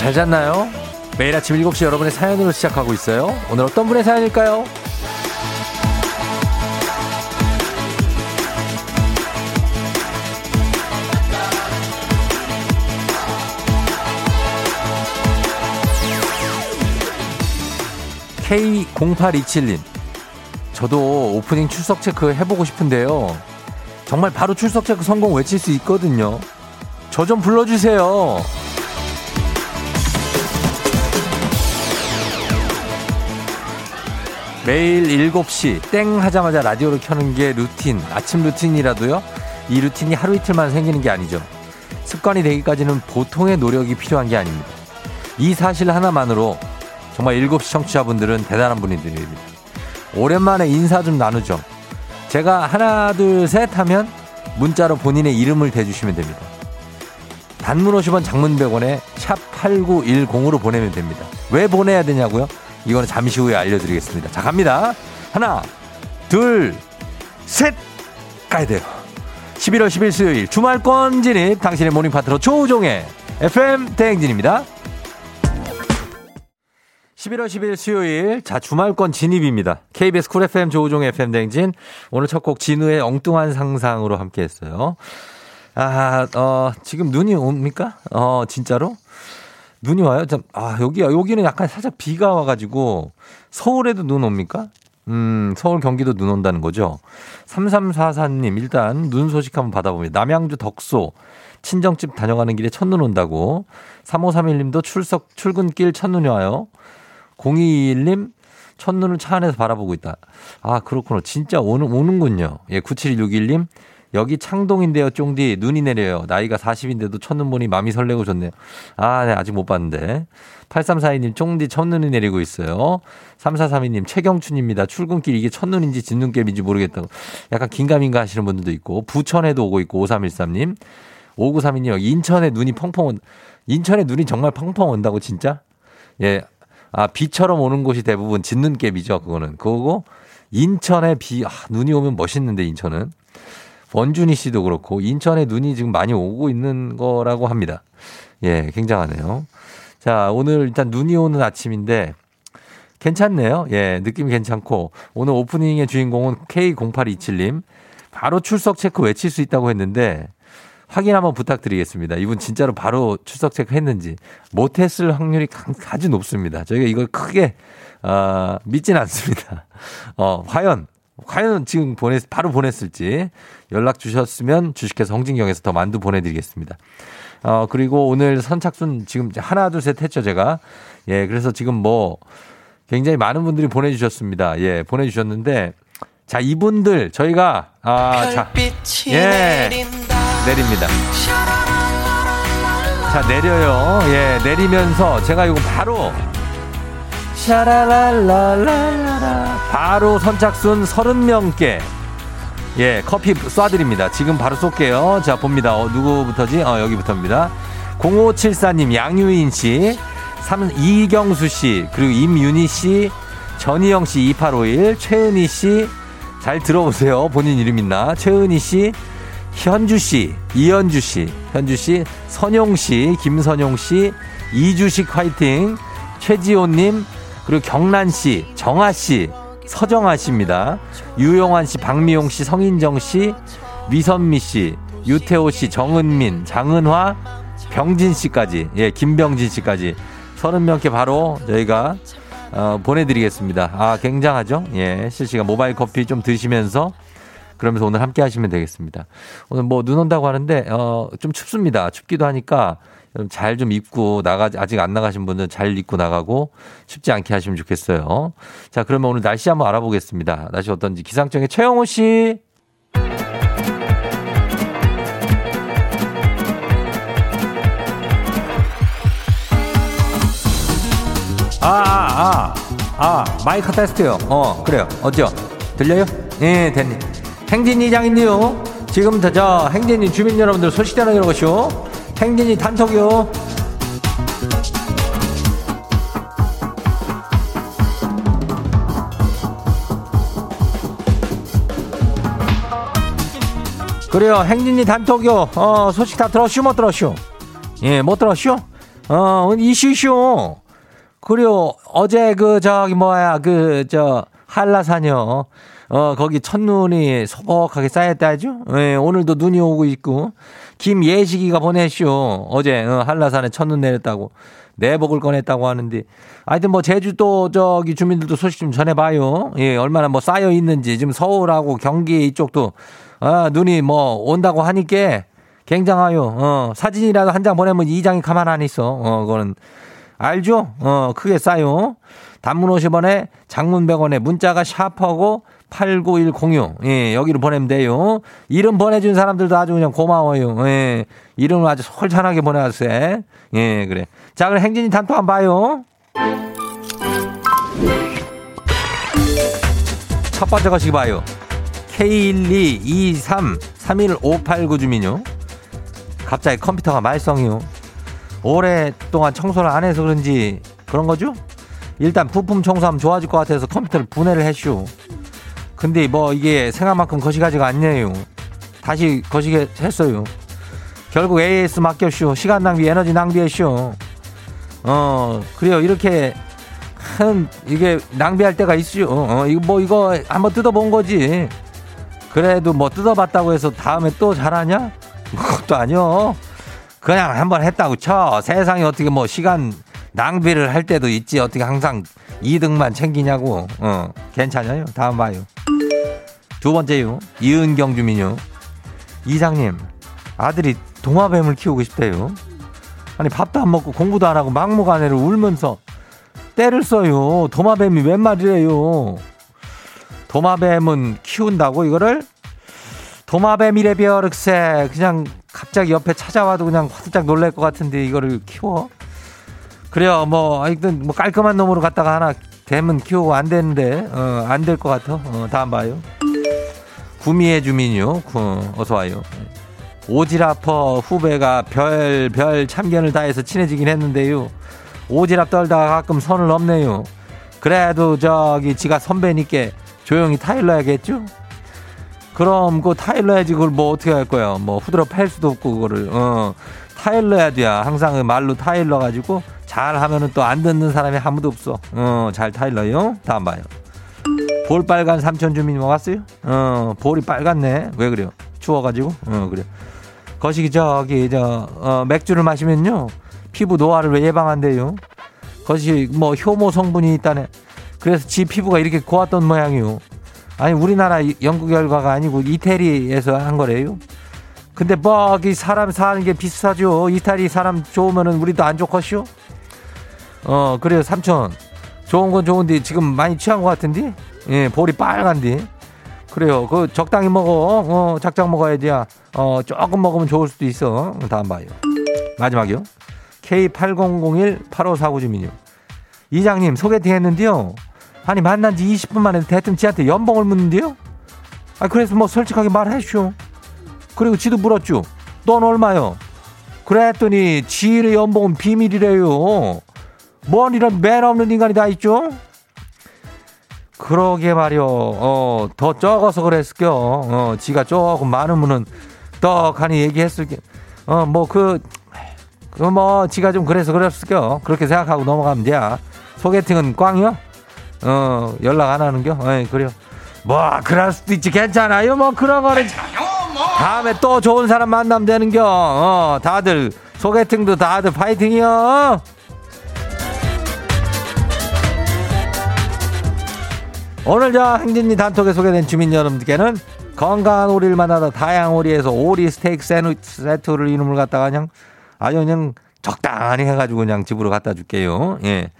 잘 잤나요? 매일 아침 7시 여러분의 사연으로 시작하고 있어요. 오늘 어떤 분의 사연일까요? K0827님. 저도 오프닝 출석 체크 해보고 싶은데요. 정말 바로 출석 체크 성공 외칠 수 있거든요. 저 좀 불러주세요. 매일 7시 땡 하자마자 라디오를 켜는 게 루틴, 아침 루틴이라도요. 이 루틴이 하루 이틀만 생기는 게 아니죠. 습관이 되기까지는 보통의 노력이 필요한 게 아닙니다. 이 사실 하나만으로 정말 7시 청취자분들은 대단한 분들입니다. 오랜만에 인사 좀 나누죠. 제가 하나, 둘, 셋 하면 문자로 본인의 이름을 대주시면 됩니다. 단문 50원 장문 100원에 샵 8910으로 보내면 됩니다. 왜 보내야 되냐고요? 이거는 잠시 후에 알려드리겠습니다. 자, 갑니다. 하나, 둘, 셋! 가야 돼요. 11월 10일 수요일 주말권 진입 당신의 morning 파트너 조우종의 FM 대행진입니다. 11월 10일 수요일 자 주말권 진입입니다. KBS 쿨 FM 조우종 FM 대행진 오늘 첫 곡 진우의 엉뚱한 상상으로 함께했어요. 아, 어, 지금 눈이 옵니까? 어, 진짜로? 눈이 와요? 좀, 아, 여기, 여기는 약간 살짝 비가 와가지고 서울에도 눈 옵니까? 음, 서울 경기도 눈 온다는 거죠. 3344님, 일단 눈 소식 한번 받아봅니다. 남양주 덕소, 친정집 다녀가는 길에 첫눈 온다고. 3531님도 출석, 출근길 첫눈이 와요. 021님, 첫눈을 차 안에서 바라보고 있다. 아, 그렇구나. 진짜 오는, 오는군요. 예, 9761님, 여기 창동인데요, 쫑디. 눈이 내려요. 나이가 40인데도 첫눈 보니 마음이 설레고 좋네요. 아, 네, 아직 못 봤는데. 8342님, 쫑디 첫눈이 내리고 있어요. 3432님, 최경춘입니다. 출근길 이게 첫눈인지 진눈깨인지 모르겠다고. 약간 긴가민가 하시는 분들도 있고. 부천에도 오고 있고, 5313님. 5932님, 인천에 눈이 펑펑 온, 인천에 눈이 정말 펑펑 온다고, 진짜? 예. 아, 비처럼 오는 곳이 대부분 진눈깨비죠, 그거는. 그거고, 인천에 비, 아, 눈이 오면 멋있는데, 인천은. 원준희 씨도 그렇고 인천에 눈이 지금 많이 오고 있는 거라고 합니다. 예, 굉장하네요. 자, 오늘 일단 눈이 오는 아침인데 괜찮네요. 예, 느낌이 괜찮고 오늘 오프닝의 주인공은 K0827님 바로 출석 체크 외칠 수 있다고 했는데 확인 한번 부탁드리겠습니다. 이분 진짜로 바로 출석 체크 했는지 못했을 확률이 아주 높습니다. 저희가 이걸 크게 어, 믿진 않습니다. 어, 과연 과연 지금 보냈, 바로 보냈을지 연락 주셨으면 주식회사 홍진경에서 더 만두 보내드리겠습니다. 어, 그리고 오늘 선착순 지금 하나, 둘, 셋 했죠, 제가. 예, 그래서 지금 뭐 굉장히 많은 분들이 보내주셨습니다. 예, 보내주셨는데 자, 이분들 저희가, 아, 자, 예, 내립니다. 자, 내려요. 예, 내리면서 제가 이거 바로 샤라랄라랄라라. 바로 선착순 30명께 예, 커피 쏴드립니다. 지금 바로 쏠게요. 자, 봅니다. 어, 누구부터지? 어, 여기부터입니다. 0574님, 양유인 씨, 3, 이경수 씨, 그리고 임윤희 씨, 전희영 씨, 2851, 최은희 씨, 잘 들어보세요. 본인 이름 있나? 최은희 씨, 현주 씨, 이현주 씨, 현주 씨, 선용 씨, 김선용 씨, 이주식 화이팅, 최지호님, 그리고 경란 씨, 정아 씨, 서정아 씨입니다. 유용환 씨, 박미용 씨, 성인정 씨, 미선미 씨, 유태호 씨, 정은민, 장은화, 병진 씨까지, 예, 김병진 씨까지 30명께 바로 저희가 어, 보내드리겠습니다. 아, 굉장하죠? 예, 실시간 모바일 커피 좀 드시면서 그러면서 오늘 함께 하시면 되겠습니다. 오늘 뭐 눈 온다고 하는데, 어, 좀 춥습니다. 춥기도 하니까 잘 좀 입고 나가 아직 안 나가신 분은 잘 입고 나가고 춥지 않게 하시면 좋겠어요. 자, 그러면 오늘 날씨 한번 알아보겠습니다. 날씨 어떤지 기상청의 최영호 씨. 아, 아, 아, 아, 마이크 테스트요. 어, 그래요. 어죠? 들려요? 예, 됐니. 행진이 장인데요. 지금 저, 저 행진이 주민 여러분들 소식 전해드려보시 오. 행진이 단톡이요. 그래요. 행진이 단톡이요. 어, 소식 다 들었슈, 못 들었슈? 예, 못 들었슈? 어, 이슈쇼. 그리고 어제 그 저기 뭐야 그 저 한라산이요. 어 거기 첫눈이 소복하게 쌓였다죠. 예, 오늘도 눈이 오고 있고 김예식이가 보내쇼. 어제 어, 한라산에 첫눈 내렸다고 내복을 꺼냈다고 하는데 하여튼 뭐 제주도 저기 주민들도 소식 좀 전해봐요. 예, 얼마나 뭐 쌓여 있는지 지금 서울하고 경기 이쪽도 아 눈이 뭐 온다고 하니까 굉장하요. 어 사진이라도 한 장 보내면 이 장이 가만 안 있어. 어 그거는 알죠? 어, 크게 싸요. 단문 50원에 장문 100원에 문자가 샤프하고 89106. 예, 여기로 보내면 돼요. 이름 보내준 사람들도 아주 그냥 고마워요. 예, 이름을 아주 솔찬하게 보내왔어요. 예, 그래. 자, 그럼 행진이 단톡 한번 봐요. 첫 번째 것이 봐요. K122331589 주민요. 갑자기 컴퓨터가 말썽이요. 오랫동안 청소를 안 해서 그런지 그런 거죠? 일단 부품 청소하면 좋아질 것 같아서 컴퓨터를 분해를 했슈. 근데 뭐 이게 생각만큼 거시가지가 않네요. 다시 거시게 했어요. 결국 AS 맡겼슈. 시간 낭비, 에너지 낭비했슈. 어, 그래요. 이렇게 큰 이게 낭비할 때가 있슈. 어, 이거 뭐 이거 한번 뜯어본 거지. 그래도 뭐 뜯어봤다고 해서 다음에 또 잘하냐? 그것도 아니요. 그냥 한번 했다고 쳐. 세상에 어떻게 뭐 시간 낭비를 할 때도 있지. 어떻게 항상 2등만 챙기냐고. 어, 괜찮아요. 다음 봐요. 두 번째요. 이은경 주민요. 이장님, 아들이 동화뱀을 키우고 싶대요. 아니, 밥도 안 먹고 공부도 안 하고 막무가내로 울면서 때를 써요. 도마뱀이 웬 말이래요. 도마뱀은 키운다고 이거를? 도마뱀이래 벼륵새 그냥 갑자기 옆에 찾아와도 그냥 화들짝 놀랄 것 같은데 이거를 키워? 그래요 뭐 하여튼 뭐 깔끔한 놈으로 갖다가 하나 뱀은 키우고 안 되는데 어, 안 될 것 같아 어, 다음 봐요 구미의 주민요 구, 어서 와요 오지라퍼 후배가 별별 참견을 다해서 친해지긴 했는데요 오지랖 떨다가 가끔 선을 넘네요 그래도 저기 지가 선배니까 조용히 타일러야겠죠 그럼 그 타일러 야지 그걸 뭐 어떻게 할 거야? 뭐 후드러 팰 수도 없고 그거를 어 타일러 야 돼야 항상 그 말로 타일러 가지고 잘 하면은 또 안 듣는 사람이 아무도 없어. 어잘 타일러요. 다음 봐요. 볼 빨간 삼천 주민 와봤어요? 어 볼이 빨갛네. 왜 그래요? 추워가지고. 어 그래. 거시기 저기 저 어, 맥주를 마시면요 피부 노화를 왜 예방한대요? 거시 뭐 효모 성분이 있다네. 그래서 지 피부가 이렇게 고왔던 모양이요. 아니 우리나라 연구 결과가 아니고 이태리에서 한 거래요. 근데 뭐이 사람 사는 게 비슷하죠. 이태리 사람 좋으면은 우리도 안 좋겠쇼? 어 그래요 삼촌 좋은 건 좋은데 지금 많이 취한 것 같은데 예 볼이 빨간데 그래요 그 적당히 먹어 어 작작 먹어야지야 어 조금 먹으면 좋을 수도 있어 다음 봐요 마지막이요 K80018549 주민요 이장님 소개팅 했는데요 아니 만난 지 20분 만에 대뜸 지한테 연봉을 묻는데요? 아 그래서 뭐 솔직하게 말해쇼. 그리고 지도 물었죠. 넌 얼마요? 그랬더니 지일의 연봉은 비밀이래요. 뭔 이런 매너 없는 인간이 다 있죠? 그러게 말이요. 어, 더 적어서 그랬을겨. 어, 지가 조금 많으면은 떡하니 얘기했을게. 어, 뭐 그, 그 뭐, 지가 좀 그래서 그랬을겨. 그렇게 생각하고 넘어가면 돼. 소개팅은 꽝이요? 어, 연락 안 하는겨? 어 그래요. 뭐, 그럴 수도 있지. 괜찮아요. 뭐, 그런 거는. 다음에 또 좋은 사람 만나면 되는겨. 어, 다들, 소개팅도 다들 파이팅이요. 오늘 저 행진이 단톡에 소개된 주민 여러분들께는 건강한 오리를 만나다 다양한 오리에서 오리 스테이크 세트를 이름을 갖다가 그냥 아주 그냥 적당히 해가지고 그냥 집으로 갖다 줄게요. 예.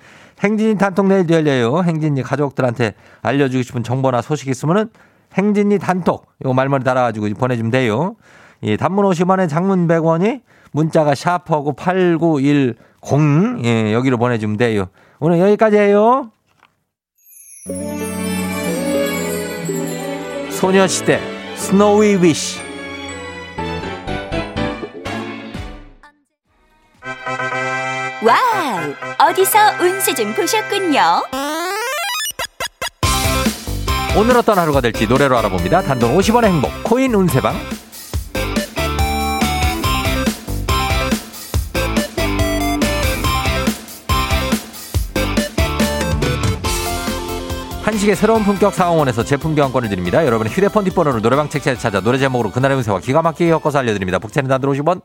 행진이 단톡 내일도 열려요. 행진이 가족들한테 알려주고 싶은 정보나 소식 있으면은 행진이 단톡 요 말머리 달아가지고 보내주면 돼요. 예, 단문 50원에 장문 100원이 문자가 샤프하고 8910 예, 여기로 보내주면 돼요. 오늘 여기까지 해요. 소녀시대 Snowy Wish wow! 어디서 운세 좀 보셨군요. 오늘 어떤 하루가 될지 노래로 알아봅니다. 단돈 50원의 행복 코인 운세방 한식의 새로운 품격 상황원에서 제품 교환권을 드립니다. 여러분의 휴대폰 뒷번호를 노래방 책자에 찾아 노래 제목으로 그날의 운세와 기가 막히게 엮어서 알려드립니다. 복채는 단돈 50원.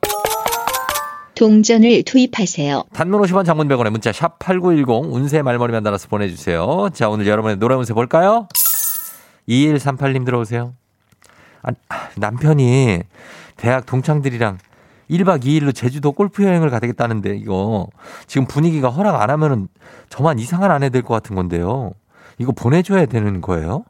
동전을 투입하세요. 단문 50원 장문 100원에 문자 샵 8910 운세 말머리만 달아서 보내주세요. 자 오늘 여러분의 노래 운세 볼까요? 2138님 들어오세요. 아, 남편이 대학 동창들이랑 1박 2일로 제주도 골프 여행을 가겠다는데 이거 지금 분위기가 허락 안 하면은 저만 이상한 아내 될 것 같은 건데요. 이거 보내줘야 되는 거예요?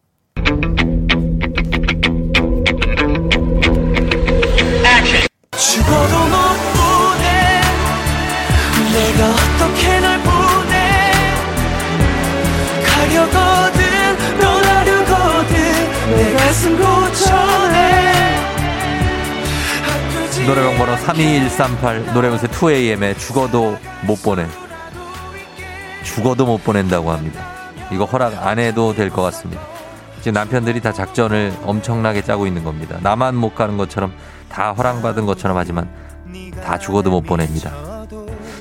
노래방 번호 32138 노래운세 2AM에 죽어도 못 보내. 죽어도 못 보낸다고 합니다. 이거 허락 안 해도 될 것 같습니다. 지금 남편들이 다 작전을 엄청나게 짜고 있는 겁니다. 나만 못 가는 것처럼 다 허락받은 것처럼 하지만 다 죽어도 못 보냅니다.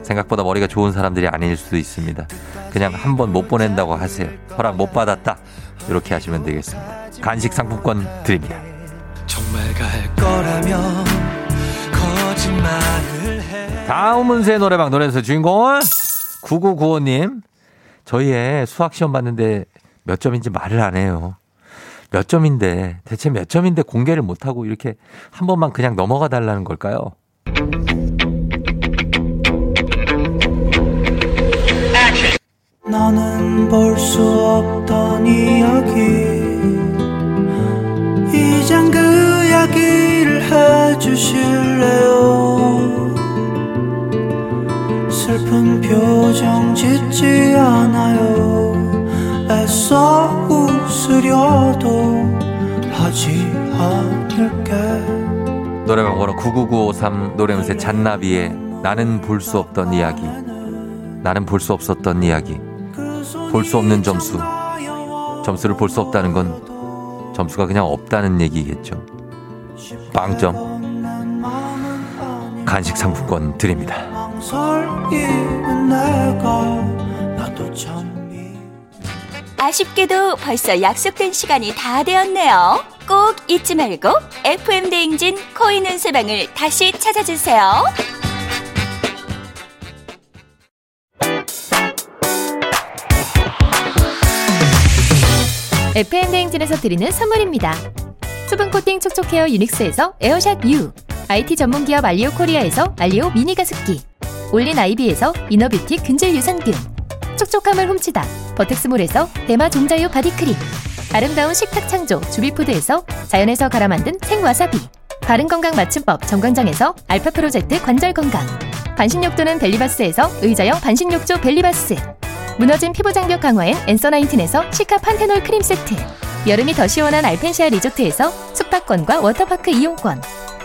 생각보다 머리가 좋은 사람들이 아닐 수도 있습니다. 그냥 한 번 못 보낸다고 하세요. 허락 못 받았다. 이렇게 하시면 되겠습니다. 간식 상품권 드립니다. 정말 갈 거라면 거짓말을 해 다음 운세 노래방 노래에서 주인공은 9995님. 저희의 수학 시험 봤는데 몇 점인지 말을 안 해요. 몇 점인데 대체 몇 점인데 공개를 못 하고 이렇게 한 번만 그냥 넘어가 달라는 걸까요? 너는 볼 수 없던 이야기 이젠 그 이야기를 해주실래요 슬픈 표정 짓지 않아요 애써 웃으려도 하지 않을게 노래방 번호 99953 노래운세 잔나비의 나는 볼 수 없던 이야기. 나는 볼 수 없었던 이야기. 볼 수 없는 점수. 점수를 볼 수 없다는 건 점수가 그냥 없다는 얘기겠죠. 빵점. 간식 상품권 드립니다. 설이는 내가 나도 참 미- 아쉽게도 벌써 약속된 시간이 다 되었네요. 꼭 잊지 말고 FM 대행진 코인 운세방을 다시 찾아주세요. FM 대행진에서 드리는 선물입니다. 수분 코팅 촉촉 헤어 유닉스에서 에어샷 U, IT 전문 기업 알리오 코리아에서 알리오 미니 가습기, 올린 아이비에서 inner beauty 균질 유산균, 촉촉함을 훔치다 버텍스몰에서 대마 종자유 body 크림, 아름다운 식탁 창조 주비푸드에서 자연에서 갈아 만든 생와사비, 바른건강 맞춤법 정관장에서 알파 프로젝트 관절 건강, 반신욕조는 벨리바스에서 의자형 반신욕조 벨리바스, 무너진 피부 장벽 강화엔 엔서 나인틴에서 cica panthenol 크림 세트 여름이 더 시원한 알펜시아 리조트에서 숙박권과 워터파크 이용권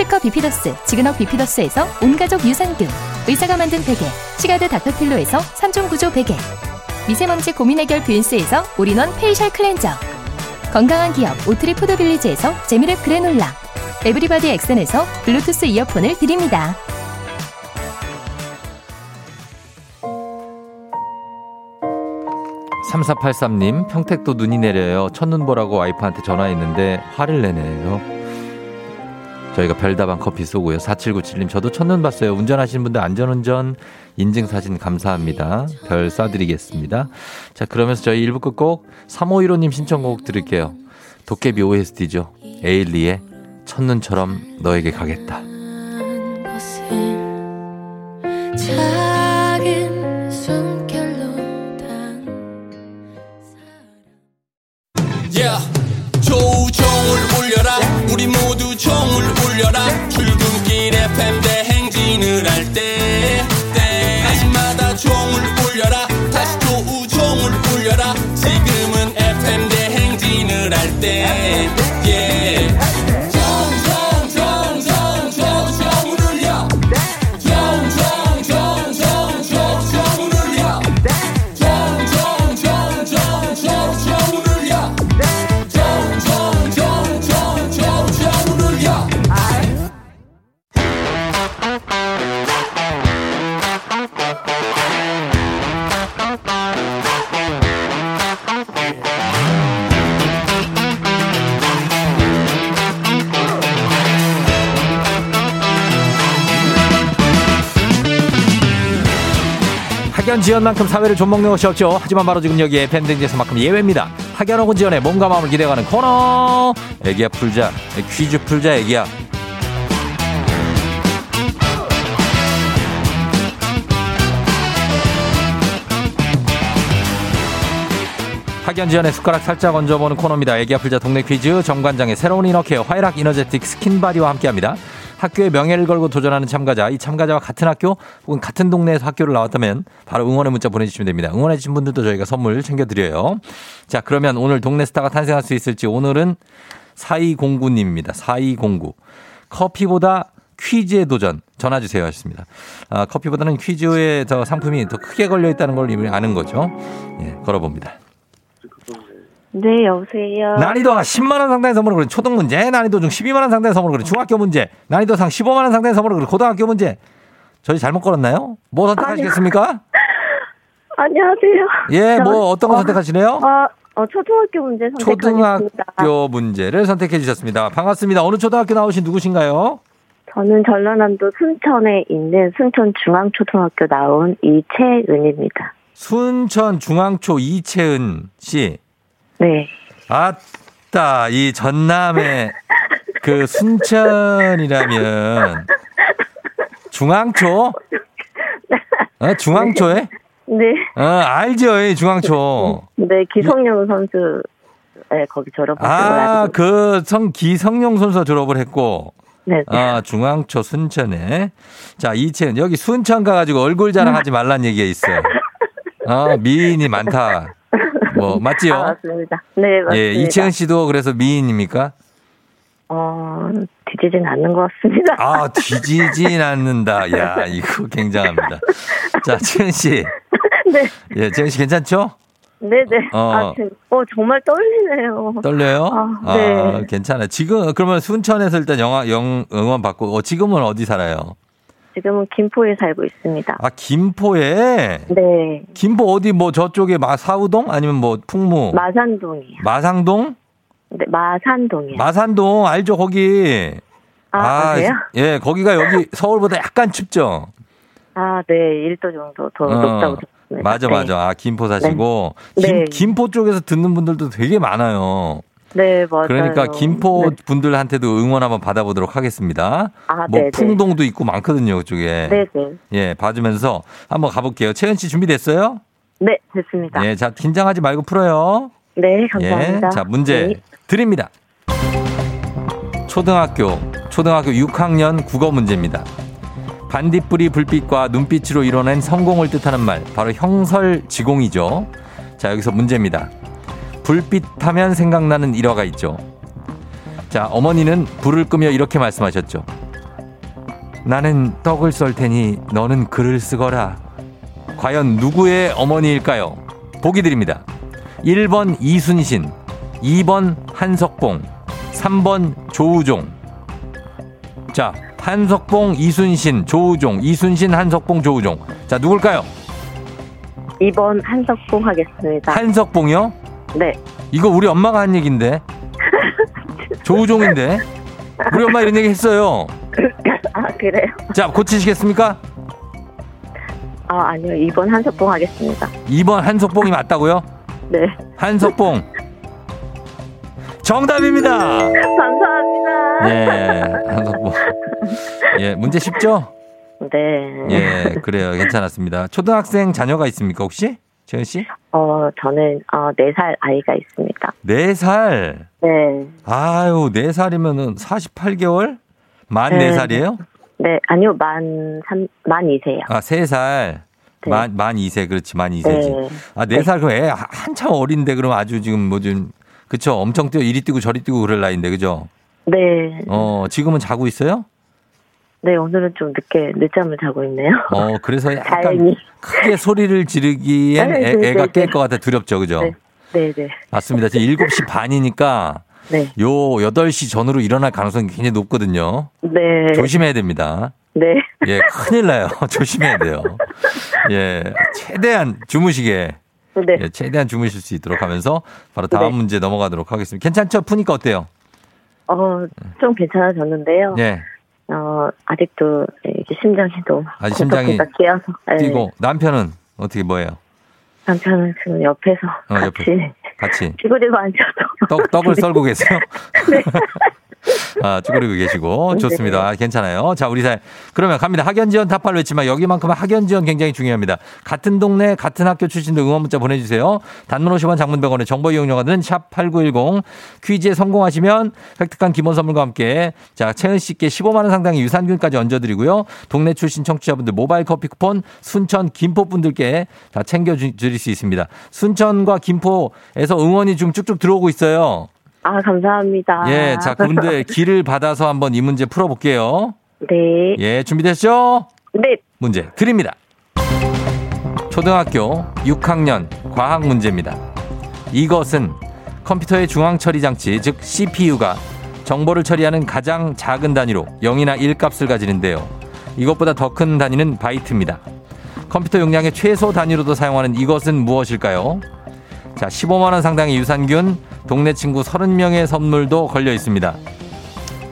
특허 비피더스 지그넉 비피더스에서 온가족 유산균 의사가 만든 베개 시가드 닥터필로에서 3종 구조 베개 미세먼지 고민 해결 뷰인스에서 all-in-one facial cleanser 건강한 기업 오트리 푸드빌리지에서 재미랩 그래놀라 에브리바디 엑센에서 블루투스 이어폰을 드립니다. 삼사팔삼님 평택도 눈이 내려요. 첫눈 보라고 와이프한테 전화했는데 화를 내네요. 저희가 별다방 커피 쏘고요. 4797님, 저도 첫눈 봤어요. 운전하시는 분들 안전운전 인증사진 감사합니다. 별 쏴드리겠습니다. 자, 그러면서 저희 1부 끝곡 3515님 신청곡 들을게요. 도깨비 OST죠. 에일리의 첫눈처럼 너에게 가겠다. 지연만큼 사회를 좀먹는 것이 없죠. 하지만 바로 지금 여기에 펨댕진에서만큼 예외입니다. 학연 지연의 몸과 마음을 기대가는 코너. 애기야 풀자. 퀴즈 풀자 애기야. 학연 지연의 숟가락 살짝 얹어보는 코너입니다. 애기야 풀자 동네 퀴즈 정관장의 새로운 inner care 화이락 이너제틱 스킨바디와 함께합니다. 학교의 명예를 걸고 도전하는 참가자, 이 참가자와 같은 학교 혹은 같은 동네에서 학교를 나왔다면 바로 응원의 문자 보내주시면 됩니다. 응원해주신 분들도 저희가 선물 챙겨드려요. 자, 그러면 오늘 동네 스타가 탄생할 수 있을지 오늘은 4209님입니다. 4209. 커피보다 퀴즈에 도전 전화 주세요 하셨습니다. 아, 커피보다는 퀴즈의 저 상품이 더 크게 걸려 있다는 걸 이미 아는 거죠. 예, 걸어봅니다. 네, 여보세요. 난이도가 10만 원 상당의 선물을 그린 초등 문제, 난이도 중 12만 원 상당의 선물을 그린 중학교 문제, 난이도 상 15만 원 상당의 선물을 그린 고등학교 문제. 저희 잘못 걸었나요? 뭐 선택하시겠습니까? 안녕하세요. 예, 저- 뭐 어떤 거 어, 선택하시네요? 어, 어, 초등학교 문제 선택하겠습니다. 초등학교 문제를 선택해 주셨습니다. 반갑습니다. 어느 초등학교 나오신 누구신가요? 저는 전라남도 순천에 있는 순천 중앙초등학교 나온 이채은입니다. 순천 중앙초 이채은 씨. 네. 아따, 이 전남의 그 순천이라면 중앙초? 어, 중앙초에? 네. 어, 알죠, 이 중앙초. 네, 기성용 선수, 네, 거기 졸업한 걸 아, 그 성 기성용 선수 졸업을 했고, 네, 네. 아, 중앙초 순천에. 자, 이채은, 여기 순천 가 가지고 얼굴 자랑하지 말란 얘기가 있어요. 어, 미인이 많다. 뭐, 맞지요? 아, 맞습니다. 네, 맞습니다. 예, 이채은 씨도 그래서 미인입니까? 어, 뒤지진 않는 것 같습니다. 아, 뒤지진 않는다. 야, 이거 굉장합니다. 자, 채은 씨. 네, 예, 채은 씨 괜찮죠? 네, 네. 어. 아, 제- 어, 정말 떨리네요. 떨려요? 아, 네. 괜찮아요. 지금, 그러면 순천에서 일단 영화, 영, 응원 받고, 어, 지금은 어디 살아요? 지금은 김포에 살고 있습니다. 아, 김포에? 네, 김포 어디 뭐 저쪽에 마, 사우동? 아니면 뭐 풍무? 마산동이요. 마상동? 네, 마산동이요. 마산동, 알죠, 거기. 아, 그래요? 예, 거기가 여기 서울보다 약간 춥죠? 아, 네, 1도 정도 더 어, 높다고 들었습니다. 맞아, 네. 맞아. 아, 김포 사시고. 네. 김, 네. 김포 쪽에서 듣는 분들도 되게 많아요. 네, 맞아요. 그러니까 김포 네. 분들한테도 응원 한번 받아보도록 하겠습니다. 아, 뭐 네, 네. 풍동도 있고 많거든요, 그쪽에. 네, 네. 예, 봐주면서 한번 가볼게요. 채연 씨 준비됐어요? 네, 됐습니다. 예, 자, 긴장하지 말고 풀어요. 네, 감사합니다. 예, 자, 문제 네. 드립니다. 초등학교, 초등학교 6학년 국어 문제입니다. 반딧불이 불빛과 눈빛으로 이뤄낸 성공을 뜻하는 말, 바로 형설지공이죠. 자, 여기서 문제입니다. 불빛 하면 생각나는 일화가 있죠. 자, 어머니는 불을 끄며 이렇게 말씀하셨죠. 나는 떡을 썰 테니 너는 글을 쓰거라. 과연 누구의 어머니일까요? 보기 드립니다. 1번 이순신, 2번 한석봉, 3번 조우종. 자, 한석봉, 이순신, 조우종, 이순신, 한석봉, 조우종. 자, 누굴까요? 2번 한석봉 하겠습니다. 한석봉이요? 네. 이거 우리 엄마가 한 얘긴데. 조우종인데. 우리 엄마 이런 얘기 했어요. 아, 그래요? 자, 고치시겠습니까? 아, 아니요. 2번 한석봉 하겠습니다. 2번 한석봉이 맞다고요? 네. 한석봉. 정답입니다. 감사합니다. 예, 한석봉. 예, 문제 쉽죠? 네. 예, 그래요. 괜찮았습니다. 초등학생 자녀가 있습니까, 혹시? 재은 씨? 어, 저는, 어, 4살 아이가 있습니다. 네살 네. 아유, 네살이면은 48개월? 만 네. 네살이에요 네, 아니요. 만, 삼, 만 2세요. 아, 세살 네. 만, 만 2세, 그렇지, 만 2세지. 네. 아, 네살 그럼 애 한참 어린데, 그럼 아주 지금 뭐 좀, 그쵸. 엄청 뛰어, 이리 뛰고 저리 뛰고 그럴 나이인데, 그죠? 네. 어, 지금은 자고 있어요? 네, 오늘은 좀 늦게, 늦잠을 자고 있네요. 어, 그래서 약간 다행히. 크게 소리를 지르기엔 네, 애, 네, 애가 네, 깰것 같아 두렵죠, 그죠? 네. 네, 네. 맞습니다. 지금 7시 반이니까 네. 요 8시 전으로 일어날 가능성이 굉장히 높거든요. 네. 조심해야 됩니다. 네. 예, 큰일 나요. 조심해야 돼요. 예, 최대한 주무시게, 네. 예, 최대한 주무실 수 있도록 하면서 바로 다음 네. 문제 넘어가도록 하겠습니다. 괜찮죠? 푸니까 어때요? 어, 좀 괜찮아졌는데요. 예, 어, 아직도 이제 심장이 너무. 아직 심장이 가 끼어서. 네. 뛰고 남편은 어떻게 뭐예요? 남편은 지금 옆에서 어, 같이 옆에. 같이 찌그리고 앉아서. 떡, 떡을 네. 썰고 계세요? 네. 아, 쭈그리고 계시고. 좋습니다. 아, 괜찮아요. 자, 우리 사회. 그러면 갑니다. 학연 지원 타파를 외치면 여기만큼은 학연 지원 굉장히 중요합니다. 같은 동네, 같은 학교 출신도 응원 문자 보내주세요. 단문 50원 장문 100원의 정보 이용료가는 샵8910 퀴즈에 성공하시면 획득한 기본 선물과 함께 자, 채은 씨께 15만원 상당의 유산균까지 얹어드리고요. 동네 출신 청취자분들 모바일 커피 쿠폰 순천 김포 분들께 다 챙겨드릴 수 있습니다. 순천과 김포에서 응원이 좀 쭉쭉 들어오고 있어요. 아, 감사합니다. 예, 자, 그분들 길을 받아서 한번 이 문제 풀어볼게요. 네. 예, 준비됐죠? 네. 문제 드립니다. 초등학교 6학년 과학 문제입니다. 이것은 컴퓨터의 중앙 처리 장치, 즉 CPU가 정보를 처리하는 가장 작은 단위로 0이나 1 값을 가지는데요. 이것보다 더 큰 단위는 바이트입니다. 컴퓨터 용량의 최소 단위로도 사용하는 이것은 무엇일까요? 자, 15만 원 상당의 유산균, 동네 친구 30명의 선물도 걸려 있습니다.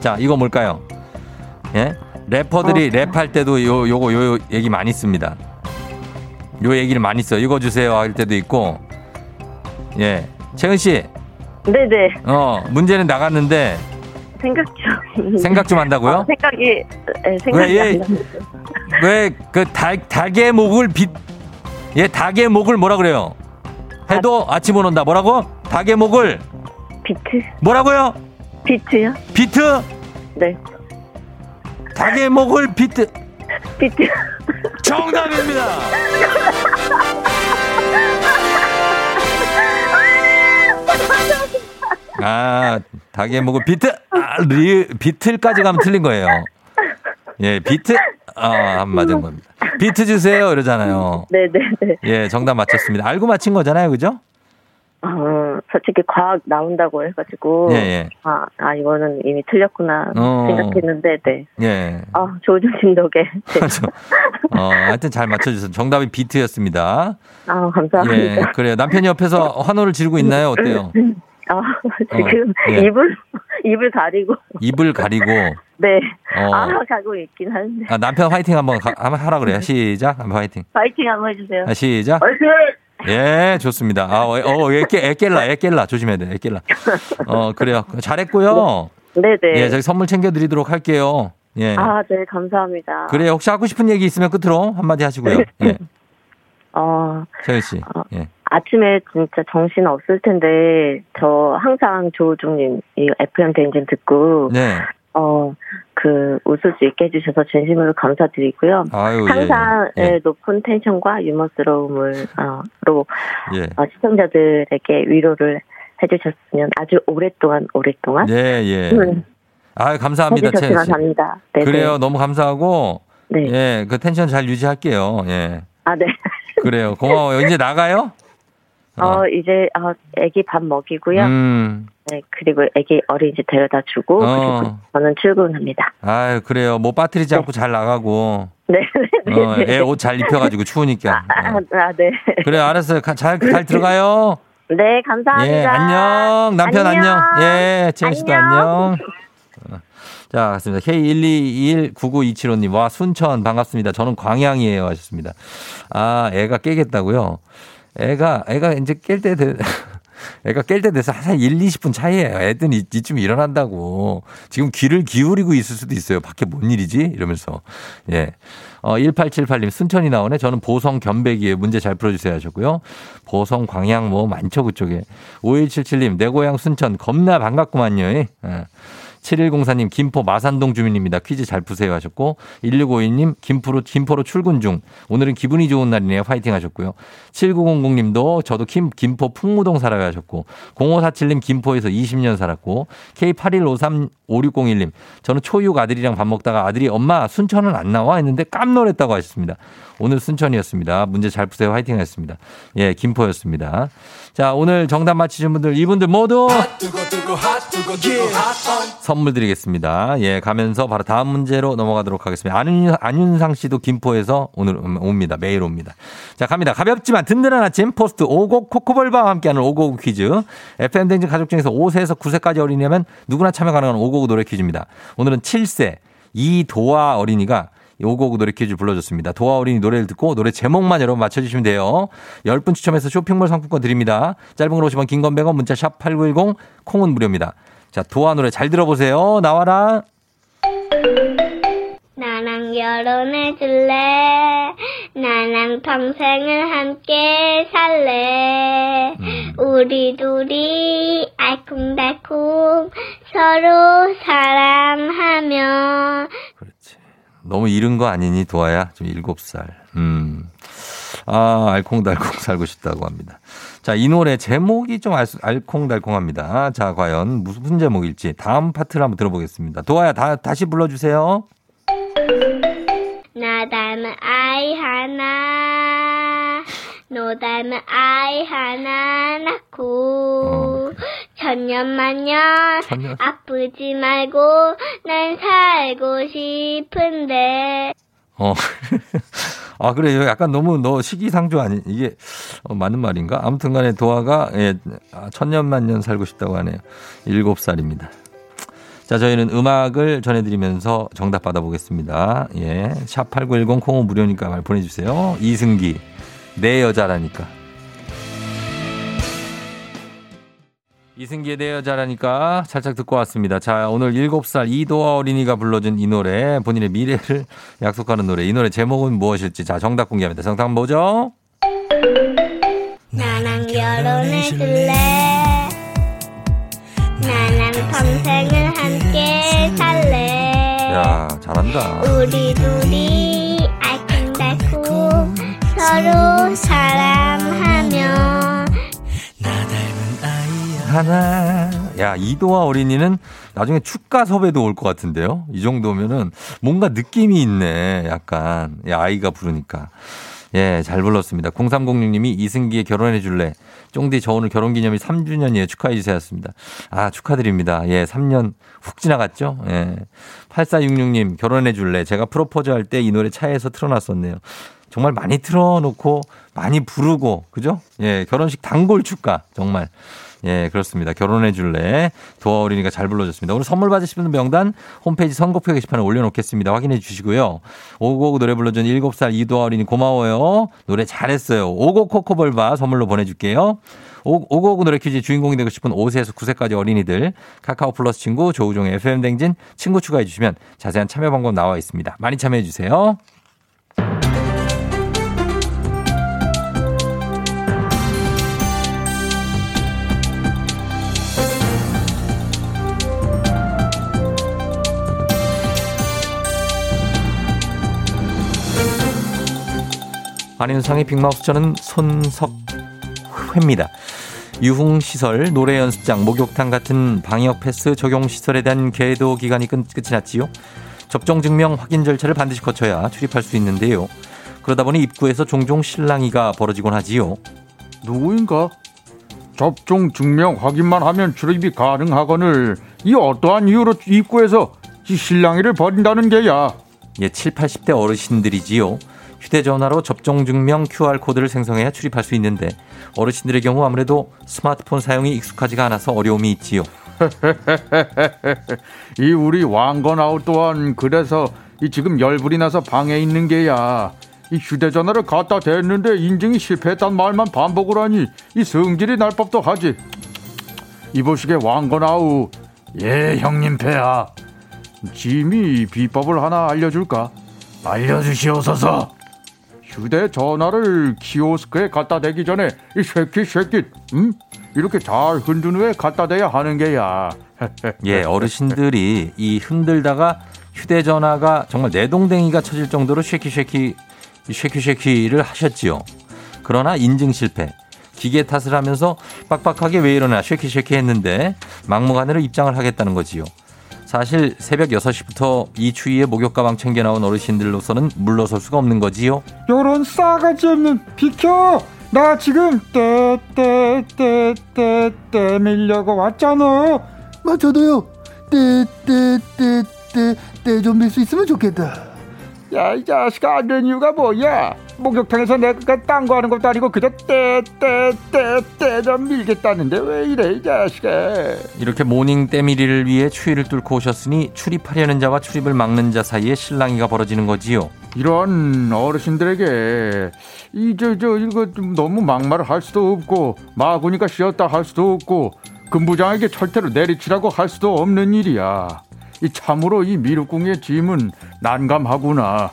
자, 이거 뭘까요? 예? 래퍼들이 랩할 때도 요 요거 요 얘기 많이 씁니다. 요 얘기를 많이 써요. 이거 주세요 할 때도 있고. 예. 채은 씨. 네네. 어, 문제는 나갔는데 생각 좀. 생각 좀 한다고요? 어, 생각이, 네, 생각이 왜, 안 예. 나요. 왜그 닭의 목을 빛 예, 닭의 목을 뭐라 그래요? 해도 아침 은 온다. 뭐라고? 닭의 목을 비트? 뭐라고요? 비트요? 비트? 네. 닭의 목을 비트. 비트. 정답입니다. 아, 닭의 목을 비트, 아, 리, 비틀까지 가면 틀린 거예요. 예, 비트, 아, 한 맞은 겁니다. 비트 주세요, 이러잖아요. 네네네. 예, 정답 맞췄습니다. 알고 맞힌 거잖아요, 그죠? 어, 솔직히 과학 나온다고 해가지고. 예, 예. 아, 아, 이거는 이미 틀렸구나 어. 생각했는데, 네. 예. 아, 조준님 덕에. 네. 어, 하여튼 잘 맞춰주셔서 정답이 비트였습니다. 아, 예, 감사합니다. 그래요. 남편이 옆에서 환호를 지르고 있나요? 어때요? 아, 지금 예. 입을, 입을 가리고. 입을 가리고. 네. 어. 아, 가고 있긴 한데. 아, 남편 화이팅 한번, 가- 한번 하라 그래요. 시작. 한번 화이팅. 파이팅 한번 해주세요. 아, 시작. 얼른! 예, 좋습니다. 아, 어, 어, 애, 깨, 애 깰라, 애 깰라. 조심해야 돼, 애 깰라. 어, 그래요. 잘했고요. 네네. 예, 저희 선물 챙겨드리도록 할게요. 예. 아, 네, 감사합니다. 그래요. 혹시 하고 싶은 얘기 있으면 끝으로 한마디 하시고요. 예. 어, 서현 씨. 어. 예. 아침에 진짜 정신 없을 텐데, 저 항상 조우중님, 이 FM 대행진 듣고, 네. 어, 그, 웃을 수 있게 해주셔서 진심으로 감사드리고요. 아유, 예. 항상 예. 예, 높은 텐션과 유머스러움을, 어, 로, 예. 어, 시청자들에게 위로를 해주셨으면 아주 오랫동안, 오랫동안. 예, 예. 음, 아유, 감사합니다, 채연 해주셨으면 씨. 합니다. 네, 그래요. 너무 감사하고. 네. 네. 예, 그 텐션 잘 유지할게요. 예. 아, 네. 그래요. 고마워요. 이제 나가요? 어, 이제, 어, 애기 밥 먹이고요. 음. 네, 그리고 애기 어린이집 데려다 주고, 어. 그리고 저는 출근합니다. 아유, 그래요. 뭐 빠뜨리지 않고 잘 나가고. 네, 네, 네. 어, 애옷 잘 입혀가지고 추우니까. 아, 어. 아, 네. 그래요. 알았어요. 가- 잘, 잘 들어가요. 네, 감사합니다. 예, 안녕. 남편 안녕. 예, 채연 씨도 안녕. 안녕. 어. 자, 맞습니다. K122199275님, 와, 순천 반갑습니다. 저는 광양이에요. 하셨습니다. 아, 애가 깨겠다고요? 애가, 애가 이제 깰 때, 돼. 애가 깰 때 돼서 한 1, 20분 차이에요. 애들은 이- 이쯤 일어난다고. 지금 귀를 기울이고 있을 수도 있어요. 밖에 뭔 일이지? 이러면서. 예. 어, 1878님, 순천이 나오네. 저는 보성 겸백이에요. 문제 잘 풀어주세요 하셨고요. 보성, 광양 뭐 많죠, 그쪽에. 5177님, 내 고향 순천 겁나 반갑구만요. 예. 7104님, 김포 마산동 주민입니다. 퀴즈 잘 푸세요 하셨고, 1652님, 김포로, 김포로 출근 중. 오늘은 기분이 좋은 날이네요. 파이팅 하셨고요. 7900님도 저도 김, 김포 풍무동 살아요 하셨고, 0547님, 김포에서 20년 살았고, K81535601님, 저는 초육 아들이랑 밥 먹다가 아들이 엄마 순천은 안 나와 했는데 깜놀했다고 하셨습니다. 오늘 순천이었습니다. 문제 잘 푸세요. 화이팅 하셨습니다. 예, 김포였습니다. 자, 오늘 정답 맞히신 분들, 이분들 모두 선물 드리겠습니다. 예, 가면서 바로 다음 문제로 넘어가도록 하겠습니다. 안윤, 안윤상 씨도 김포에서 오늘 음, 옵니다. 매일 옵니다. 자, 갑니다. 가볍지만 든든한 아침 포스트 오곡 코코볼바와 함께하는 오곡 퀴즈. FM댕진 가족 중에서 5세에서 9세까지 어린이라면 누구나 참여 가능한 오곡 노래 퀴즈입니다. 오늘은 7세 이도아 어린이가 오곡 노래 퀴즈 불러줬습니다. 도아 어린이 노래를 듣고 노래 제목만 여러분 맞춰주시면 돼요. 10분 추첨해서 쇼핑몰 상품권 드립니다. 짧은 걸 오시면 긴건 100원 문자 샵 8910 콩은 무료입니다. 자, 도아 노래 잘 들어보세요. 나와라. 나랑 결혼해 줄래? 나랑 평생을 함께 살래? 음. 우리 둘이 알콩달콩 서로 사랑하며. 너무 이른 거 아니니, 도아야? 좀 일곱 살. 음. 아, 알콩달콩 살고 싶다고 합니다. 자, 이 노래 제목이 좀 알, 알콩달콩합니다. 자, 과연 무슨 제목일지 다음 파트를 한번 들어보겠습니다. 도아야, 다, 다시 불러주세요. 나 닮은 아이 하나 너 닮은 아이 하나 낳고 천년만년 천년. 아프지 말고 난 살고 싶은데 어. 아, 그래요. 약간 너무 너 시기상조 아니, 이게 어, 맞는 말인가? 아무튼 간에 도아가, 예, 아, 천년만년 살고 싶다고 하네요. 일곱 살입니다. 자, 저희는 음악을 전해드리면서 정답 받아보겠습니다. 예. 샵8910 콩은 무료니까 말 보내주세요. 이승기. 내 여자라니까. 이승기의 내 여자라니까 살짝 듣고 왔습니다. 자, 오늘 7살 이도아 어린이가 불러준 이 노래, 본인의 미래를 약속하는 노래, 이 노래 제목은 무엇일지. 자, 정답 공개합니다. 정답 뭐죠? 나랑 결혼해 줄래 나랑 평생을 함께 살래 야, 잘한다. 우리 둘이 알콩달콩 서로 사랑하며 하나. 야, 이도아 어린이는 나중에 축가 섭외도 올 것 같은데요? 이 정도면은 뭔가 느낌이 있네. 약간. 야, 아이가 부르니까. 예, 잘 불렀습니다. 0306님이 이승기의 결혼해 줄래. 쫑디 저 오늘 결혼 기념일 3주년이에요. 축하해 주세요였습니다. 아, 축하드립니다. 예, 3년 훅 지나갔죠? 예. 8466님 결혼해 줄래. 제가 프로포즈 할 때 이 노래 차에서 틀어놨었네요. 정말 많이 틀어놓고 많이 부르고, 그죠? 예, 결혼식 단골 축가. 정말. 예, 그렇습니다. 결혼해 줄래. 도아 어린이가 잘 불러줬습니다. 오늘 선물 받으실 분 명단 홈페이지 선곡표 게시판에 올려놓겠습니다. 확인해 주시고요. 오곡 노래 불러준 7살 이도아 어린이 고마워요. 노래 잘했어요. 오곡 코코볼바 선물로 보내줄게요. 오, 오곡 노래 퀴즈 주인공이 되고 싶은 5세에서 9세까지 어린이들 카카오 플러스 친구 조우종의 FM 댕진 친구 추가해 주시면 자세한 참여 방법 나와 있습니다. 많이 참여해 주세요. 안윤상의 빅마우스 저는 손석회입니다. 유흥시설, 노래연습장, 목욕탕 같은 방역 패스 적용 시설에 대한 계도 기간이 끝, 끝이 났지요. 접종 증명 확인 절차를 반드시 거쳐야 출입할 수 있는데요. 그러다 보니 입구에서 종종 실랑이가 벌어지곤 하지요. 누구인가? 접종 증명 확인만 하면 출입이 가능하거늘 이 어떠한 이유로 입구에서 이 실랑이를 벌인다는 게야. 예, 7, 80대 어르신들이지요. 휴대전화로 접종 증명 QR코드를 생성해야 출입할 수 있는데 어르신들의 경우 아무래도 스마트폰 사용이 익숙하지가 않아서 어려움이 있지요. 이 우리 왕건아웃 또한 그래서 이 지금 열불이 나서 방에 있는 게야. 이 휴대전화를 갖다 댔는데 인증이 실패했단 말만 반복을 하니 이 성질이 날 법도 하지. 이보시게 왕건아우 예 형님 폐하 짐이 비법을 하나 알려줄까? 알려주시옵소서. 휴대전화를 키오스크에 갖다 대기 전에 이 shake it shake it 음? 이렇게 잘 흔든 후에 갖다 대야 하는 게야. 예, 어르신들이 이 흔들다가 휴대전화가 정말 내동댕이가 쳐질 정도로 쉐키 쉐키 쉐키 쉐키를 하셨지요. 그러나 인증 실패. 기계 탓을 하면서 빡빡하게 왜 이러나 shake it shake it 했는데 막무가내로 입장을 하겠다는 거지요. 사실 새벽 6시부터 이 추위에 목욕 가방 챙겨 나온 어르신들로서는 물러설 수가 없는 거지요. 요런 싸가지 없는 비켜! 나 지금 떼떼떼떼떼 밀려고 왔잖아. 마 저도요. 떼떼떼떼떼 밀수 있으면 좋겠다. 야, 이 자식아, 안 된 이유가 뭐야? 목욕탕에서 내가 딴 거 하는 것도 아니고 그저 떼떼떼떼 좀 밀겠다는데 왜 이래, 이 자식아. 이렇게 morning 때밀이를 위해 추위를 뚫고 오셨으니 출입하려는 자와 출입을 막는 자 사이에 실랑이가 벌어지는 거지요. 이런 어르신들에게 이저저 이거 좀 너무 막말을 할 수도 없고 마구니가 씌었다 할 수도 없고 은부장에게 철퇴로 내리치라고 할 수도 없는 일이야. 이 참으로 이 미륵궁의 짐은 난감하구나.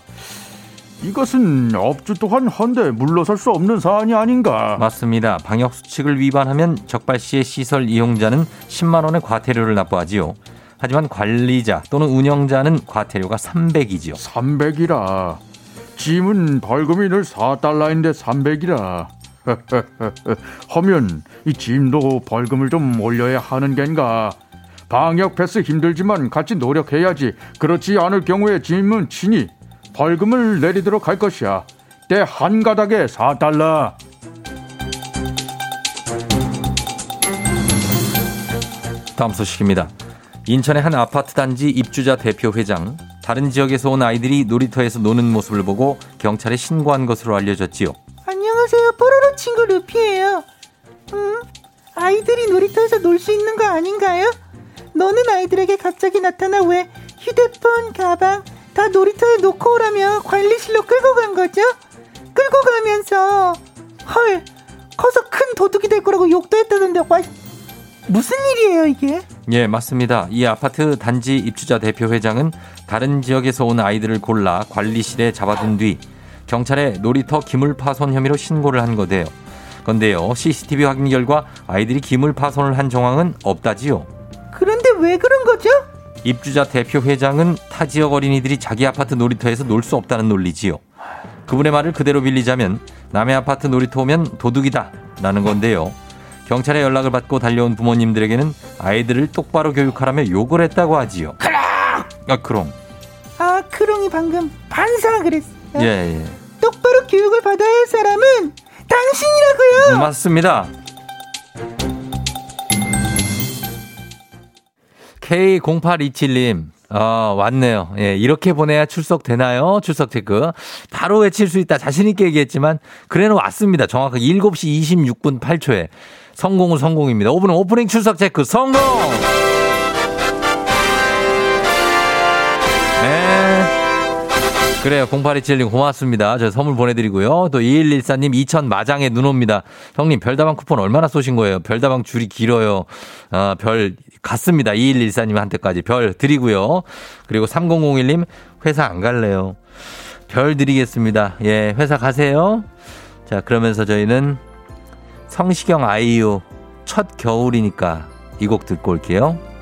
이것은 업주 또한 헌데 물러설 수 없는 사안이 아닌가. 맞습니다. 방역 수칙을 위반하면 적발 시의 시설 이용자는 10만 원의 과태료를 납부하지요. 하지만 관리자 또는 운영자는 과태료가 300이지요. 300이라. 짐은 벌금이 늘 4달러인데 300이라. 하면 이 짐도 벌금을 좀 올려야 하는 겐가. 방역 패스 힘들지만 같이 노력해야지. 그렇지 않을 경우에 짐은 친히 벌금을 내리도록 할 것이야. 때 한 가닥에 4달러. 다음 소식입니다. 인천의 한 아파트 단지 입주자 대표 회장 다른 지역에서 온 아이들이 놀이터에서 노는 모습을 보고 경찰에 신고한 것으로 알려졌지요. 안녕하세요. 뽀로로 친구 루피예요. 음, 아이들이 놀이터에서 놀 수 있는 거 아닌가요? 노는 아이들에게 갑자기 나타나 왜 휴대폰, 가방 다 놀이터에 놓고 오라며 관리실로 끌고 간 거죠? 끌고 가면서 헐 커서 큰 도둑이 될 거라고 욕도 했다던데 와 무슨 일이에요 이게? 예, 맞습니다. 이 아파트 단지 입주자 대표 회장은 다른 지역에서 온 아이들을 골라 관리실에 잡아둔 뒤 경찰에 놀이터 기물 파손 혐의로 신고를 한 거대요. 건데요, CCTV 확인 결과 아이들이 기물 파손을 한 정황은 없다지요. 그런데 왜 그런 거죠? 입주자 대표 회장은 타 지역 어린이들이 자기 아파트 놀이터에서 놀 수 없다는 논리지요. 그분의 말을 그대로 빌리자면 남의 아파트 놀이터 오면 도둑이다 라는 건데요. 경찰에 연락을 받고 달려온 부모님들에게는 아이들을 똑바로 교육하라며 욕을 했다고 하지요. 크롱! 아, 크롱. 아, 크롱이 방금 반사 그랬어. 예, 예. 똑바로 교육을 받아야 할 사람은 당신이라고요. 맞습니다. K0827님, 어, 왔네요. 예, 이렇게 보내야 출석 되나요? 출석 체크. 바로 외칠 수 있다. 자신있게 얘기했지만, 그래는 왔습니다. 정확하게 7시 26분 8초에. 성공은 성공입니다. 5분은 오프닝 출석 체크 성공! 그래요. 0827님 고맙습니다. 저 선물 보내드리고요. 또 2114님 2000 마장에 눈 옵니다. 형님 별다방 쿠폰 얼마나 쏘신 거예요? 별다방 줄이 길어요. 아, 별 갔습니다. 2114님한테까지 별 드리고요. 그리고 3001님 회사 안 갈래요. 별 드리겠습니다. 예, 회사 가세요. 자, 그러면서 저희는 성시경 아이유 첫 겨울이니까 이 곡 듣고 올게요.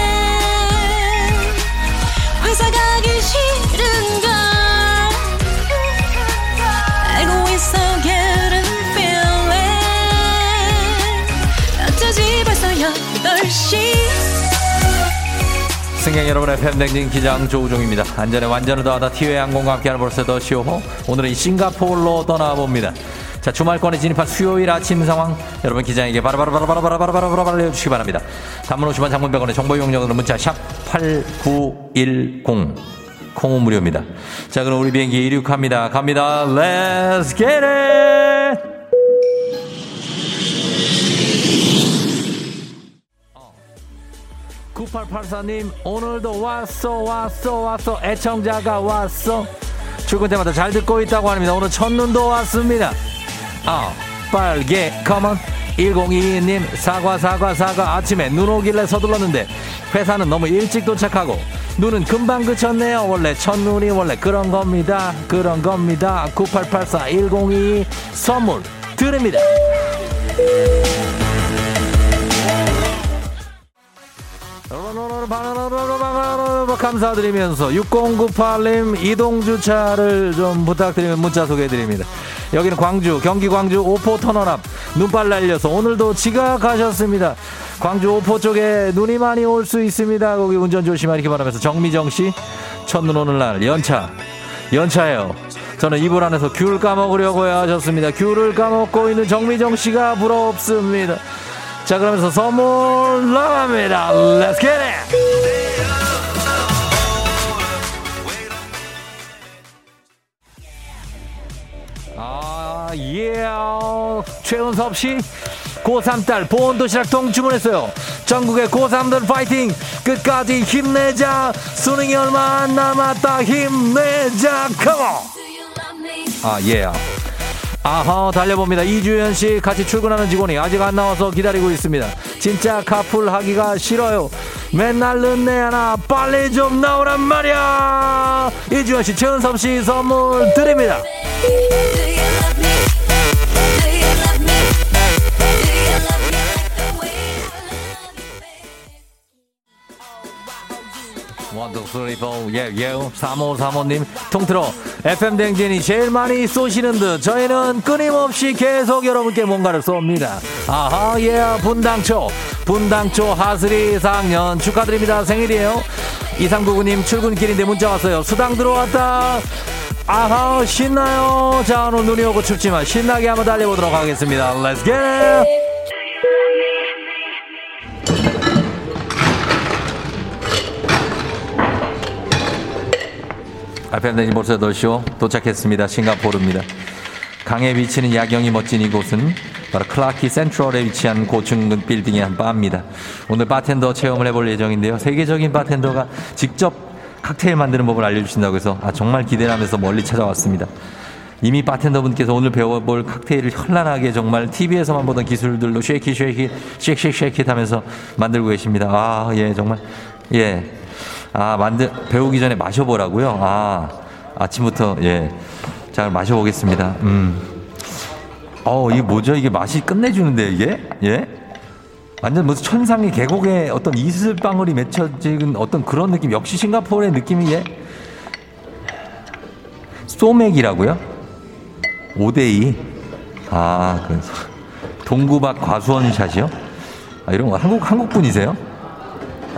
승객 여러분의 팬댕진 기장 조우종입니다. 안전에 완전을 더하다 티웨이 항공과 함께하는 벌써 더 쇼호. 오늘은 싱가포르로 떠나봅니다. 자 주말권에 진입한 수요일 아침 상황 여러분 기장에게 바로바로바로바로바로바로바로 알려주시기 바랍니다. 단문 50원 장문병원의 정보 이용료는 문자 샵 8910 콩은 무료입니다. 자 그럼 우리 비행기 이륙합니다. 갑니다. Let's get it! 9884님 오늘도 왔어 왔어 왔어. 애청자가 왔어. 출근 때마다 잘 듣고 있다고 합니다. 오늘 첫눈도 왔습니다. 아 빨개 컴온 1022님 사과 사과 사과. 아침에 눈 오길래 서둘렀는데 회사는 너무 일찍 도착하고 눈은 금방 그쳤네요. 원래 첫눈이 원래 그런 겁니다. 그런 겁니다. 9884 1022 선물 드립니다 감사드리면서 6098님 이동주차를 좀 부탁드리면 문자 소개해드립니다. 여기는 광주, 경기 광주 오포 터널 앞 눈발 날려서 오늘도 지각하셨습니다. 광주 오포 쪽에 눈이 많이 올 수 있습니다. 거기 운전 조심하기 바라면서 정미정 씨 첫눈 오는 날 연차 연차예요. 저는 이불 안에서 귤 까먹으려고요 하셨습니다. 귤을 까먹고 있는 정미정 씨가 부럽습니다. 자 그러면서 선물 나갑니다. Let's get it! 아, 예. 최은섭 씨, 고3 딸 보온 도시락 통 주문했어요. 전국의 고3들 파이팅! 끝까지 힘내자! 수능이 얼마 안 남았다! 힘내자! 컴온! 아, 예. 아하, 달려봅니다. 이주연 씨 같이 출근하는 직원이 아직 안 나와서 기다리고 있습니다. 진짜 카풀 하기가 싫어요. 맨날 늦네 하나 빨리 좀 나오란 말이야. 이주연 씨, 최은섭 씨 선물 드립니다. 포 예예. 3535님 통틀어. FM 댕진이 제일 많이 쏘시는 듯. 저희는 끊임없이 계속 여러분께 뭔가를 쏩니다. 아하 예 분당초. 분당초 하슬이 4학년 축하드립니다. 생일이에요. 이상구구님 출근길인데 문자 왔어요. 수당 들어왔다. 아하 신나요? 자 오늘 눈이 오고 춥지만 신나게 한번 달려보도록 하겠습니다. Let's it 알펜데니 벌써 8시오 도착했습니다. 싱가포르입니다. 강에 비치는 야경이 멋진 이곳은 바로 클라키 센트럴에 위치한 고층 빌딩의 한 바입니다. 오늘 바텐더 체험을 해볼 예정인데요. 세계적인 바텐더가 직접 칵테일 만드는 법을 알려주신다고 해서 아, 정말 기대를 하면서 멀리 찾아왔습니다. 이미 바텐더 분께서 오늘 배워볼 칵테일을 현란하게 정말 TV에서만 보던 기술들로 쉐이키 쉐이키 쉐이키 쉐이키 하면서 만들고 계십니다. 아, 예, 정말. 예. 아, 만들, 배우기 전에 마셔보라고요? 아, 아침부터, 예. 자, 마셔보겠습니다. 음. 어, 이게 뭐죠? 이게 맛이 끝내주는데, 이게? 예? 완전 무슨 천상의 계곡에 어떤 이슬방울이 맺혀진 어떤 그런 느낌. 역시 싱가포르의 느낌이, 예? 소맥이라고요? 5대2? 아, 그, 동구박 과수원 샷이요? 아, 이런 거 한국, 한국 분이세요?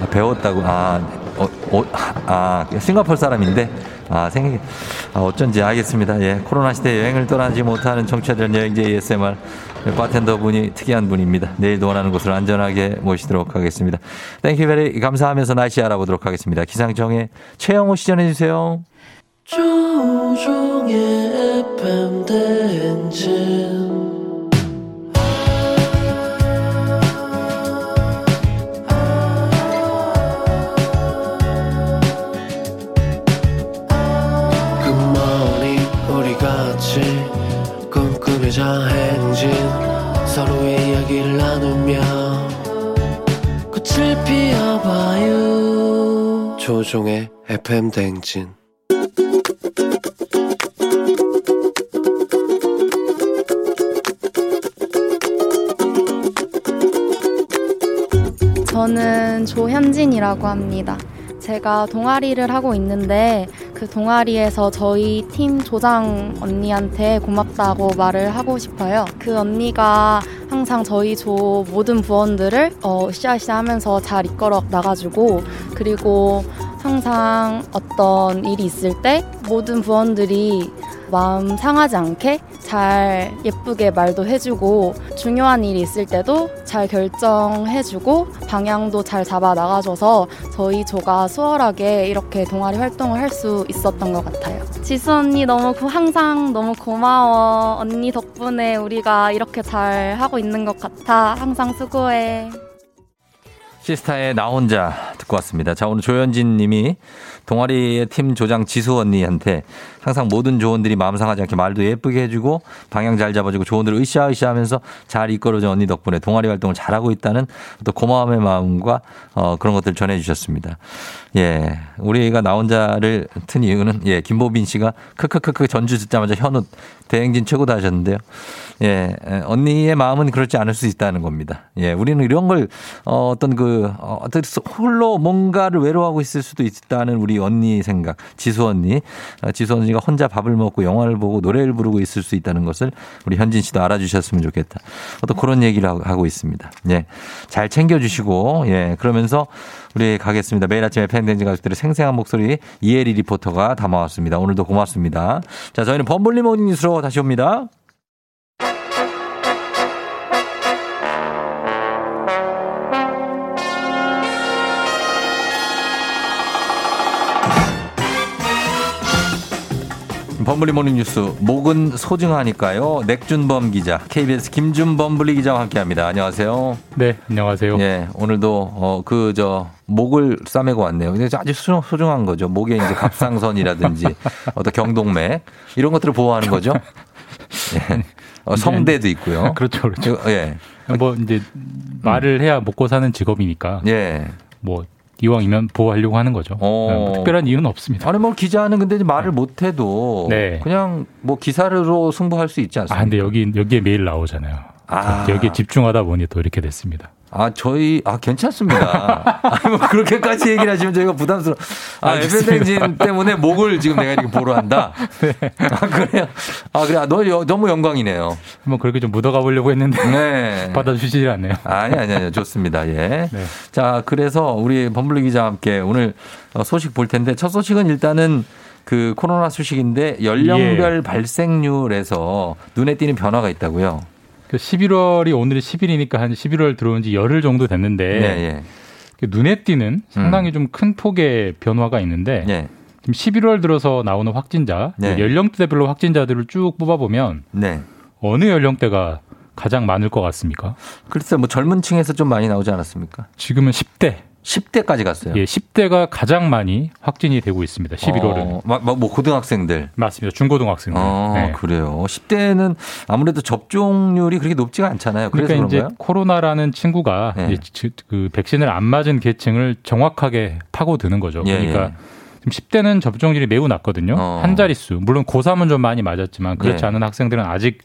아, 배웠다고, 아, 어, 어, 아, 싱가포르 사람인데, 아, 생각, 아, 어쩐지 알겠습니다. 예. 코로나 시대 여행을 떠나지 못하는 청취자들 여행제 ASMR 바텐더 분이 특이한 분입니다. 내일도 원하는 곳을 안전하게 모시도록 하겠습니다. thank you very 감사하면서 날씨 알아보도록 하겠습니다. 기상청의 최영호 씨 전해 주세요. 조우종의 FM 대행진 꿈꾸며자 행진 서로의 이야기를 나누며 꽃을 피워봐요 조종의 FM 대행진 저는 조현진이라고 합니다. 제가 동아리를 하고 있는데 그그 동아리에서 저희 팀 조장 언니한테 고맙다고 말을 하고 싶어요. 그 언니가 항상 저희 조 모든 부원들을 어, 으쌰으쌰 하면서 잘 이끌어 나가주고 그리고 항상 어떤 일이 있을 때 모든 부원들이 마음 상하지 않게 잘 예쁘게 말도 해주고 중요한 일이 있을 때도 잘 결정해주고 방향도 잘 잡아 나가줘서 저희 조가 수월하게 이렇게 동아리 활동을 할 수 있었던 것 같아요. 지수 언니 너무 고- 항상 너무 고마워. 언니 덕분에 우리가 이렇게 잘 하고 있는 것 같아. 항상 수고해. 시스타의 나 혼자 듣고 왔습니다. 자, 오늘 조현진 님이 동아리의 팀 조장 지수 언니한테 항상 모든 조원들이 마음 상하지 않게 말도 예쁘게 해주고 방향 잘 잡아주고 조원들을 으쌰으쌰 하면서 잘 이끌어준 언니 덕분에 동아리 활동을 잘하고 있다는 또 고마움의 마음과 어, 그런 것들 전해주셨습니다. 예. 우리가 나 혼자를 튼 이유는 예. 김보빈 씨가 크크크크 전주 듣자마자 현우 대행진 최고다 하셨는데요. 예. 에, 언니의 마음은 그렇지 않을 수 있다는 겁니다. 예. 우리는 이런 걸 어, 어떤 그 어, 어떤 홀로 뭔가를 외로워하고 있을 수도 있다는 우리 언니 생각. 지수 언니. 어, 지수 언니 가 혼자 밥을 먹고 영화를 보고 노래를 부르고 있을 수 있다는 것을 우리 현진 씨도 알아주셨으면 좋겠다. 어떤 그런 얘기를 하고- 있습니다. 예. 잘 챙겨주시고, 예. 그러면서 우리 가겠습니다. 매일 아침에 팸대 가족들의 생생한 목소리 이혜리 리포터가 담아왔습니다. 오늘도 고맙습니다. 자, 저희는 범블리 morning 뉴스로 다시 옵니다. 범블리 morning 뉴스 목은 소중하니까요. neck준범 기자, KBS 김준범 블리 기자와 함께합니다. 안녕하세요. 네, 안녕하세요. 예, 오늘도 어 그 저 목을 싸매고 왔네요. 근데 아주 소- 소중한 거죠. 목에 이제 갑상선이라든지 어떤 경동맥 이런 것들을 보호하는 거죠. 예. 어, 성대도 있고요. 그렇죠, 그렇죠. 예. 뭐 이제 말을 해야 먹고 사는 직업이니까. 예. 뭐 이왕이면 보호하려고 하는 거죠. 뭐 특별한 이유는 없습니다. 아니 뭐 기자는 근데 말을 못해도 네. 그냥 뭐 기사로 승부할 수 있지 않습니까? 아, 근데 여기 여기에 매일 나오잖아요. 아. 여기에 집중하다 보니 또 이렇게 됐습니다. 아, 저희, 아, 괜찮습니다. 아니, 뭐, 그렇게까지 얘기를 하시면 저희가 부담스러워. 아. FM댕진 때문에 목을 지금 내가 이렇게 보러 한다? 아, 그래요? 아, 그래. 아, 너, 여- 너무 영광이네요. 뭐 그렇게 좀 묻어가 보려고 했는데 네. 받아주시질 않네요. 아니, 아니, 아니, 좋습니다. 예. 자, 그래서 우리 범블리 기자와 함께 오늘 어, 소식 볼 텐데, 첫 소식은 일단은 그 코로나 소식인데, 연령별 예. 발생률에서 눈에 띄는 변화가 있다고요. 그 11월이 오늘이 10일이니까 한 11월 들어온 지 열흘 정도 됐는데 네, 예. 음. 그 눈에 띄는 상당히 좀큰 폭의 변화가 있는데 네. 지금 11월 들어서 나오는 확진자 네. 연령대별로 확진자들을 쭉 뽑아보면 네. 어느 연령대가 가장 많을 것 같습니까? 글쎄, 뭐 젊은 층에서 좀 많이 나오지 않았습니까? 지금은 10대. 10대까지 갔어요. 예, 10대가 가장 많이 확진이 되고 있습니다. 11월은. 어, 막, 막, 뭐 고등학생들. 맞습니다. 중고등학생들. 어, 네. 그래요. 10대는 아무래도 접종률이 그렇게 높지가 않잖아요. 그러니까 이제 그런가요? 코로나라는 친구가 네. 이제 지- 그 백신을 안 맞은 계층을 정확하게 파고드는 거죠. 예, 그러니까 예. 지금 10대는 접종률이 매우 낮거든요. 어. 한 자릿수. 물론 고3은 좀 많이 맞았지만 그렇지 예. 않은 학생들은 아직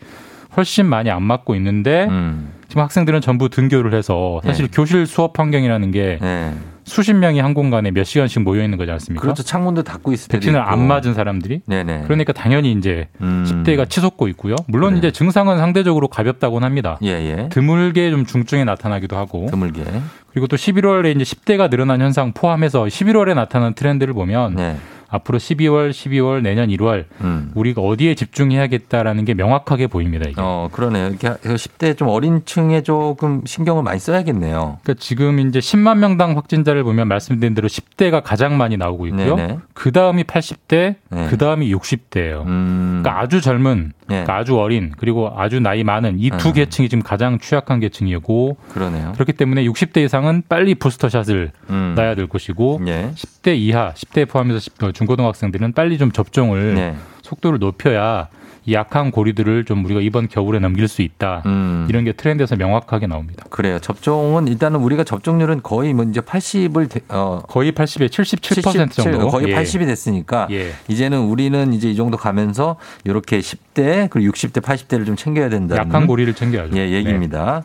훨씬 많이 안 맞고 있는데 음. 지금 학생들은 전부 등교를 해서 사실 예. 교실 수업 환경이라는 게 네. 수십 명이 한 공간에 몇 시간씩 모여 있는 거지 않습니까? 그렇죠. 창문도 닫고 있을 때도 백신을. 안 맞은 사람들이 네네. 그러니까 당연히 이제 음. 10대가 치솟고 있고요. 물론 이제 증상은 상대적으로 가볍다고는 합니다. 예, 예. 드물게 좀 중증에 나타나기도 하고 드물게. 그리고 또 11월에 이제 10대가 늘어난 현상 포함해서 11월에 나타난 트렌드를 보면 네. 앞으로 12월, 12월, 내년 1월 음. 우리가 어디에 집중해야겠다라는 게 명확하게 보입니다. 이게. 어, 그러네요. 이렇게 10대 좀 어린 층에 조금 신경을 많이 써야겠네요. 그러니까 지금 이제 10만 명당 확진자를 보면 말씀드린 대로 10대가 가장 많이 나오고 있고요. 그 다음이 80대, 네. 그 다음이 60대예요. 음. 그러니까 아주 젊은, 네. 그러니까 아주 어린, 그리고 아주 나이 많은 이두 음. 계층이 지금 가장 취약한 계층이고 그러네요. 그렇기 때문에 60대 이상은 빨리 부스터샷을 음. 놔야 될 것이고 예. 10대 이하, 10대 포함해서 10, 어, 중고등학생들은 빨리 좀 접종을 네. 속도를 높여야 이 약한 고리들을 좀 우리가 이번 겨울에 넘길 수 있다. 음. 이런 게 트렌드에서 명확하게 나옵니다. 그래요. 접종은 일단은 우리가 접종률은 거의 뭐 이제 80을 어 거의 80에 77% 정도. 거의 예. 80이 됐으니까 예. 이제는 우리는 이제 이 정도 가면서 이렇게 10대 그리고 60대 80대를 좀 챙겨야 된다는 약한 고리를 챙겨야죠. 예, 얘기입니다.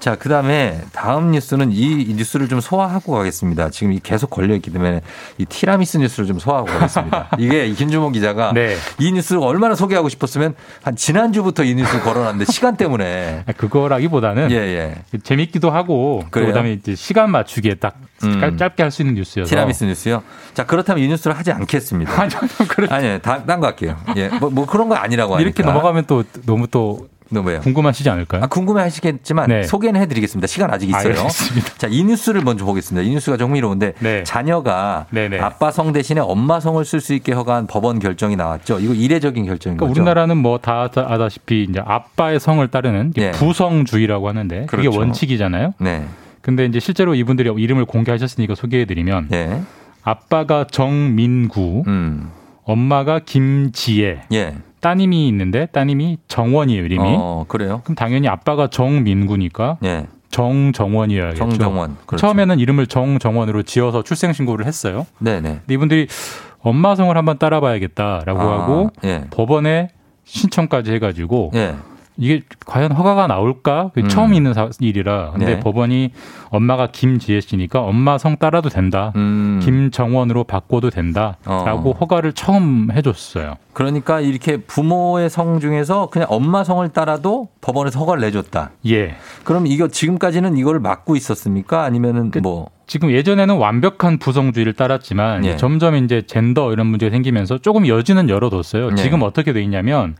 자, 그 다음에 다음 뉴스는 이 뉴스를 좀 소화하고 가겠습니다. 지금 이 계속 걸려있기 때문에 이 티라미수 뉴스를 좀 소화하고 가겠습니다. 이게 김주모 기자가 네. 이 뉴스를 얼마나 소개하고 싶었으면 한 지난주부터 이 뉴스를 걸어놨는데 시간 때문에. 그거라기보다는 예, 예. 재밌기도 하고 그래요? 그다음에 이제 시간 맞추기에 딱 음. 짧게 할 수 있는 뉴스여서 티라미수 뉴스요? 자, 그렇다면 이 뉴스를 하지 않겠습니다. 아니, 다, 딴거 할게요. 예. 뭐, 뭐 그런 거 아니라고 하니까. 이렇게 넘어가면 또 너무 또 너무요. 궁금하시지 않을까요? 아, 궁금해 하시겠지만 네. 소개는 해드리겠습니다. 시간 아직 있어요. 알겠습니다. 자, 이 뉴스를 먼저 보겠습니다. 이 뉴스가 좀 흥미로운데 네. 자녀가 네네. 아빠 성 대신에 엄마 성을 쓸 수 있게 허가한 법원 결정이 나왔죠. 이거 이례적인 결정인 그러니까 거죠. 우리나라는 뭐 다 아다시피 이제 아빠의 성을 따르는 예. 부성주의라고 하는데 그게 그렇죠. 원칙이잖아요. 네. 근데 이제 실제로 이분들이 이름을 공개하셨으니까 소개해드리면 예. 아빠가 정민구, 음. 엄마가 김지혜, 예. 따님이 있는데 따님이 정원이에요 이름이. 어, 그래요? 그럼 당연히 아빠가 정민구니까 예. 정정원이어야겠죠. 정정원. 그렇죠. 처음에는 이름을 정정원으로 지어서 출생 신고를 했어요. 네네. 근데 이분들이 엄마 성을 한번 따라봐야겠다라고 아, 하고 예. 법원에 신청까지 해가지고 예. 이게 과연 허가가 나올까? 음. 처음 있는 사- 일이라. 근데 네. 법원이 엄마가 김지혜 씨니까 엄마 성 따라도 된다. 음. 김정원으로 바꿔도 된다라고 어. 허가를 처음 해줬어요. 그러니까 이렇게 부모의 성 중에서 그냥 엄마 성을 따라도 법원에서 허가를 내줬다. 예. 그럼 이거 지금까지는 이걸 막고 있었습니까? 아니면은 그 뭐 지금 예전에는 완벽한 부성주의를 따랐지만 예. 점점 이제 젠더 이런 문제가 생기면서 조금 여지는 열어뒀어요. 예. 지금 어떻게 돼 있냐면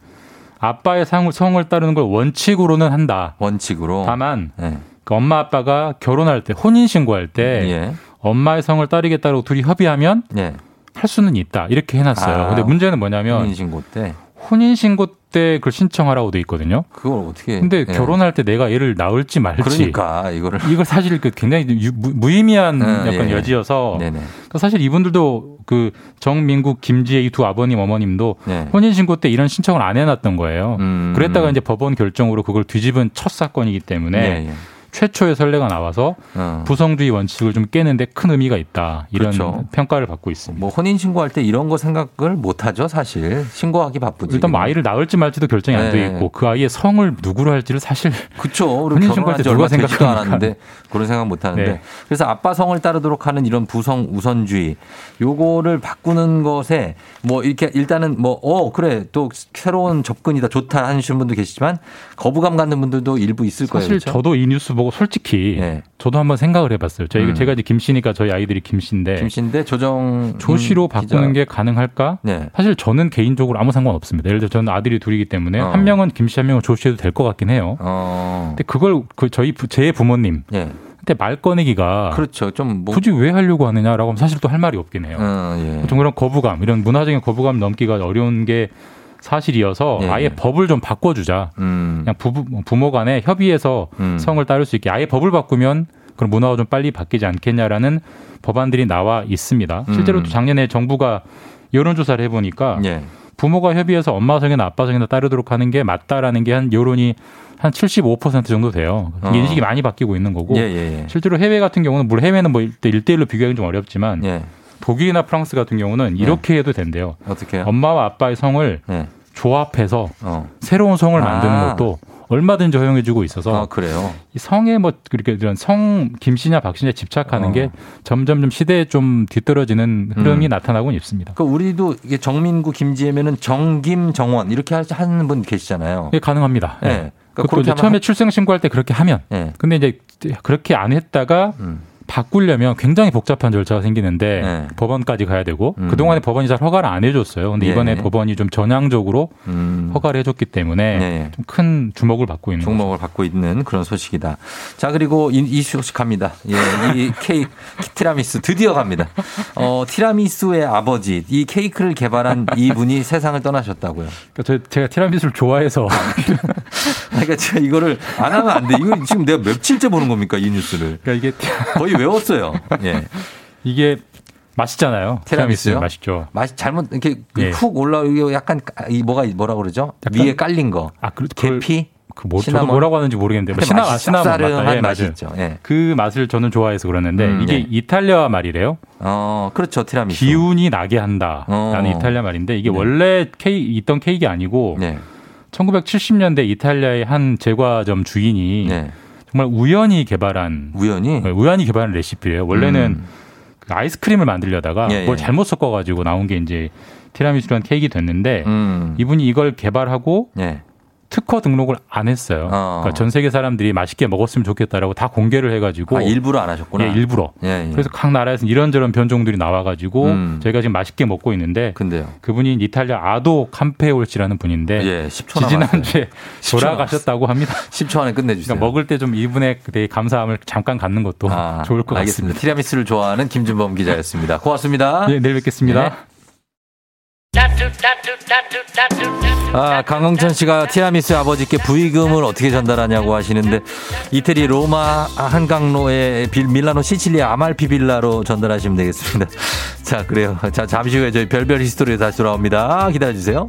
아빠의 상- 성을 따르는 걸 원칙으로는 한다. 원칙으로 다만 예. 그 엄마 아빠가 결혼할 때 혼인 신고할 때 예. 엄마의 성을 따르겠다고 둘이 협의하면 예. 할 수는 있다 이렇게 해놨어요. 아, 근데 문제는 뭐냐면 혼인 신고 때 혼인 신고 때 그걸 신청하라고 돼 있거든요. 그걸 어떻게 근데 예. 결혼할 때 내가 애를 낳을지 말지 그러니까 이거를 이걸 사실 그 굉장히 유- 무- 무의미한 예, 약간 예. 여지여서 네네. 그러니까 사실 이분들도 그 정민국, 김지혜 이 두 아버님 어머님도 네. 혼인 신고 때 이런 신청을 안 해놨던 거예요. 음. 그랬다가 이제 법원 결정으로 그걸 뒤집은 첫 사건이기 때문에 예, 예. 최초의 선례가 나와서 어. 부성주의 원칙을 좀 깨는데 큰 의미가 있다 이런 그렇죠. 평가를 받고 있습니다. 뭐 혼인 신고할 때 이런 거 생각을 못 하죠, 사실. 신고하기 바쁘지. 일단 뭐 아이를 낳을지 말지도 결정이 안돼 네. 있고 그 아이의 성을 누구로 할지를 사실. 우리 혼인 신고할 때지 누가? 않았는데 그런 생각 못 하는데. 네. 그래서 아빠 성을 따르도록 하는 이런 부성 우선주의 요거를 바꾸는 것에 뭐 이렇게 일단은 뭐 어 그래 또 새로운 접근이다 좋다 하시는 분도 계시지만 거부감 갖는 분들도 일부 있을 거예요. 사실 그렇죠? 저도 이 뉴스 보고 솔직히 네. 저도 한번 생각을 해봤어요. 저희 음. 제가 이제 김씨니까 저희 아이들이 김씨인데 김씨인데 조정 조씨로 음, 바꾸는 기자. 게 가능할까? 네. 사실 저는 개인적으로 아무 상관 없습니다. 예를 들어 저는 아들이 둘이기 때문에 어. 한 명은 김씨 한 명은 조씨 해도 될 것 같긴 해요. 어. 근데 그걸 그 저희 부- 제 부모님 예. 한테 말 꺼내기가 그렇죠. 좀 뭐. 굳이 왜 하려고 하느냐라고 하면 사실 또 할 말이 없긴 해요. 어, 예. 좀 그런 거부감, 이런 문화적인 거부감 넘기가 어려운 게 사실이어서 예, 아예 예. 법을 좀 바꿔주자. 음. 그냥 부부, 부모 간에 협의해서 음. 성을 따를 수 있게 아예 법을 바꾸면 그런 문화가 좀 빨리 바뀌지 않겠냐라는 법안들이 나와 있습니다. 실제로 음. 또 작년에 정부가 여론조사를 해보니까 예. 부모가 협의해서 엄마 성이나 아빠 성이나 따르도록 하는 게 맞다라는 게 한 여론이 한 75% 정도 돼요. 어. 인식이 많이 바뀌고 있는 거고 예, 예, 예. 실제로 해외 같은 경우는 물론 해외는 뭐 1대1로 비교하기 좀 어렵지만 예. 독일이나 프랑스 같은 경우는 이렇게 해도 된대요. 어떻게 해요? 엄마와 아빠의 성을 예. 조합해서 어. 새로운 성을 만드는 아. 것도 얼마든지 허용해주고 있어서 아, 그래요. 이 성에 뭐 그렇게 이런 성 김씨냐 박씨냐 집착하는 어. 게 점점 좀 시대에 좀 뒤떨어지는 흐름이 음. 나타나고는 있습니다. 그 우리도 이게 정민구 김지혜면은 정김 정원 이렇게 하- 하는 분 계시잖아요. 예, 가능합니다. 예. 예. 그러니까 그것도 이제 처음에 출생 신고할 때 그렇게 하면 예. 근데 이제 그렇게 안 했다가 음. 바꾸려면 굉장히 복잡한 절차가 생기는데 네. 법원까지 가야 되고 음. 그동안에 법원이 잘 허가를 안 해줬어요. 근데 예. 이번에 법원이 좀 전향적으로 음. 허가를 해줬기 때문에 네. 좀큰 주목을 받고 있는 거죠. 종목을 받고 있는 그런 소식이다. 자 그리고 이, 이 소식 갑니다. 예, 이 케이크 티라미수 드디어 갑니다. 어 티라미수의 아버지 이 케이크를 개발한 이분이 세상을 떠나셨다고요. 그러니까 저, 제가 티라미수를 좋아해서 그러니까 제가 이거를 안 하면 안 돼. 이거 지금 내가 며칠째 보는 겁니까 이 뉴스를. 그러니까 이게 거의 외웠어요. 예. 이게 맛있잖아요. 티라미수 맛있죠. 맛이 잘못 이렇게 예. 훅 올라오고 약간 이 뭐가 뭐라 그러죠? 위에 깔린 거. 아, 그, 그걸- 계피. 그 뭐, 저도? 뭐라고 하는지 모르겠는데 뭐 시나 맛이 시나몬 맞다. 예, 맛이. 있죠. 예. 그 맛을 저는 좋아해서 그러는데 음, 이게 네. 이탈리아 말이래요. 어, 그렇죠. 티라미수. 기운이 나게 한다라는 어. 이탈리아 말인데 이게 네. 원래 케이 있던 케이크 아니고 네. 1970년대 이탈리아의 한 제과점 주인이 네. 정말 우연히 개발한 우연히 네, 우연히 개발한 레시피예요. 원래는 음. 그 아이스크림을 만들려다가 예, 뭘 예. 잘못 섞어가지고 나온 게 이제 티라미수라는 케이크 됐는데 음. 이분이 이걸 개발하고 예. 특허 등록을 안 했어요. 어. 그러니까 전 세계 사람들이 맛있게 먹었으면 좋겠다라고 다 공개를 해가지고 아, 일부러 안 하셨구나. 예, 일부러. 예, 예. 그래서 각 나라에서 이런저런 변종들이 나와가지고 음. 저희가 지금 맛있게 먹고 있는데 근데요. 그분이 이탈리아 아도 캄페올씨라는 분인데 예, 10초 지지난주에 10초 돌아가셨다고 합니다. 10초 안에 끝내주세요. 그러니까 먹을 때 좀 이분의 그때 감사함을 잠깐 갖는 것도 아, 좋을 것 알겠습니다. 같습니다. 티라미수를 좋아하는 김준범 기자였습니다. 고맙습니다. 예, 내일 뵙겠습니다. 네. 아, 강흥천 씨가 티라미수 아버지께 부의금을 어떻게 전달하냐고 하시는데 이태리 로마 한강로의 빌- 밀라노 시칠리아 아말피 빌라로 전달하시면 되겠습니다. 자, 그래요. 자, 잠시 후에 저희 별별 히스토리에 다시 돌아옵니다. 기다려 주세요.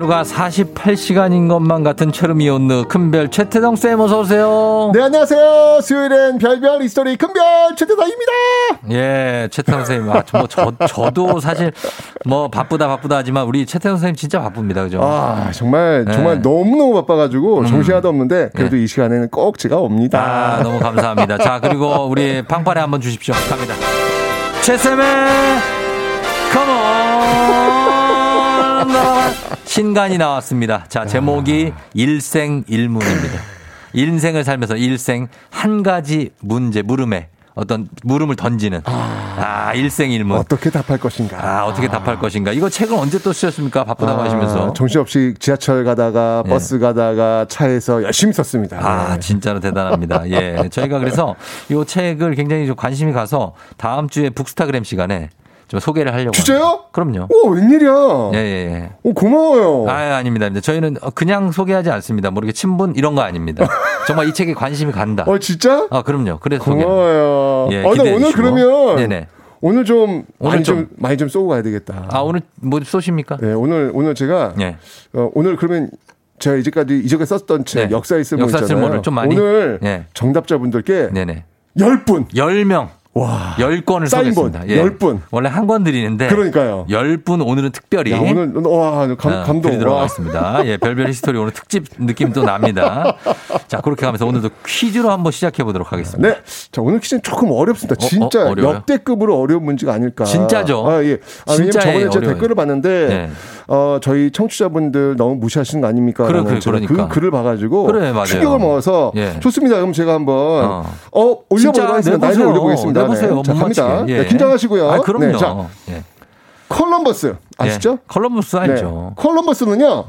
하루가 48시간인 것만 같은 최름이 온느 큰별 최태성 쌤 어서 오세요. 네, 안녕하세요. 수요일엔 별별 history 큰별 최태성입니다. 예, 최태성 선생님. 아, 뭐, 저, 저도 사실 뭐 바쁘다 바쁘다 하지만 우리 최태성 선생님 진짜 바쁩니다. 그죠? 아, 정말, 네. 정말 너무 너무 바빠가지고 정신 하나도 없는데 그래도 이 시간에는 꼭 제가 옵니다. 아, 너무 감사합니다. 자, 그리고 우리 팡파레 한번 주십시오. 갑니다. 최쌤의 컴온! 신간이 나왔습니다. 자, 제목이 일생일문입니다. 인생을 살면서 일생 한 가지 문제, 물음에 어떤 물음을 던지는 아, 일생일문. 어떻게 답할 것인가? 아, 어떻게 답할 것인가? 이거 책을 언제 또 쓰셨습니까? 바쁘다고 하시면서. 아, 정신없이 지하철 가다가 예. 버스 가다가 차에서 열심히 썼습니다. 아, 진짜로 대단합니다. 예. 저희가 그래서 이 책을 굉장히 좀 관심이 가서 다음 주에 북스타그램 시간에 좀 소개를 하려고. 진짜요? 합니다. 그럼요. 오, 웬일이야. 예, 예, 예. 오, 고마워요. 아, 아닙니다. 아닙니다. 저희는 그냥 소개하지 않습니다. 모르게 친분 이런 거 아닙니다. 정말 이 책에 관심이 간다. 어, 진짜? 아, 그럼요. 그래서 소개. 고마워요. 예, 어, 근데 기대해 오늘. 그러면 네네. 오늘 좀 오늘 많이 좀, 좀- 많이 좀 쏘고 가야 되겠다. 아, 오늘 뭐 쏘십니까? 네, 오늘 오늘 제가 예. 어, 오늘 그러면 제가 이제까지 이전에 썼던 책 네. 역사의 쓸모 역사 있잖아요. 쓸모를 좀 많이- 오늘 예. 정답자분들께 네네. 10분 10명. 와. 10권을 사인본 쏘겠습니다. 예. 10분. 원래 한 권 드리는데. 그러니까요. 10분 오늘은 특별히. 야, 오늘 와 감, 어, 감동. 하겠습니다. 예, 별별 history 오늘 특집 느낌 또 납니다. 자, 그렇게 하면서 오늘도 퀴즈로 한번 시작해 보도록 하겠습니다. 네. 자, 오늘 퀴즈는 조금 어렵습니다. 진짜 어, 어려워요? 역대급으로 어려운 문제가 아닐까. 진짜죠? 아, 예. 아, 왜냐면 저번에 제 어려워요. 댓글을 봤는데 네. 어, 저희 청취자분들 너무 무시하시는 거 아닙니까? 그래, 그래, 그러니까. 그 글을 봐가지고 그래, 맞아요. 충격을 먹어서 예. 좋습니다. 그럼 제가 한번 어, 어. 진짜 올려보도록 하겠습니다. 나이를 내보세요. 올려보겠습니다. 내보세요. 네. 자, 못 갑니다. 맞히게. 예. 네, 긴장하시고요. 아, 그럼요. 네, 자, 예. 아시죠? 예. 컬럼버스 알죠. 네. 콜럼버스는요.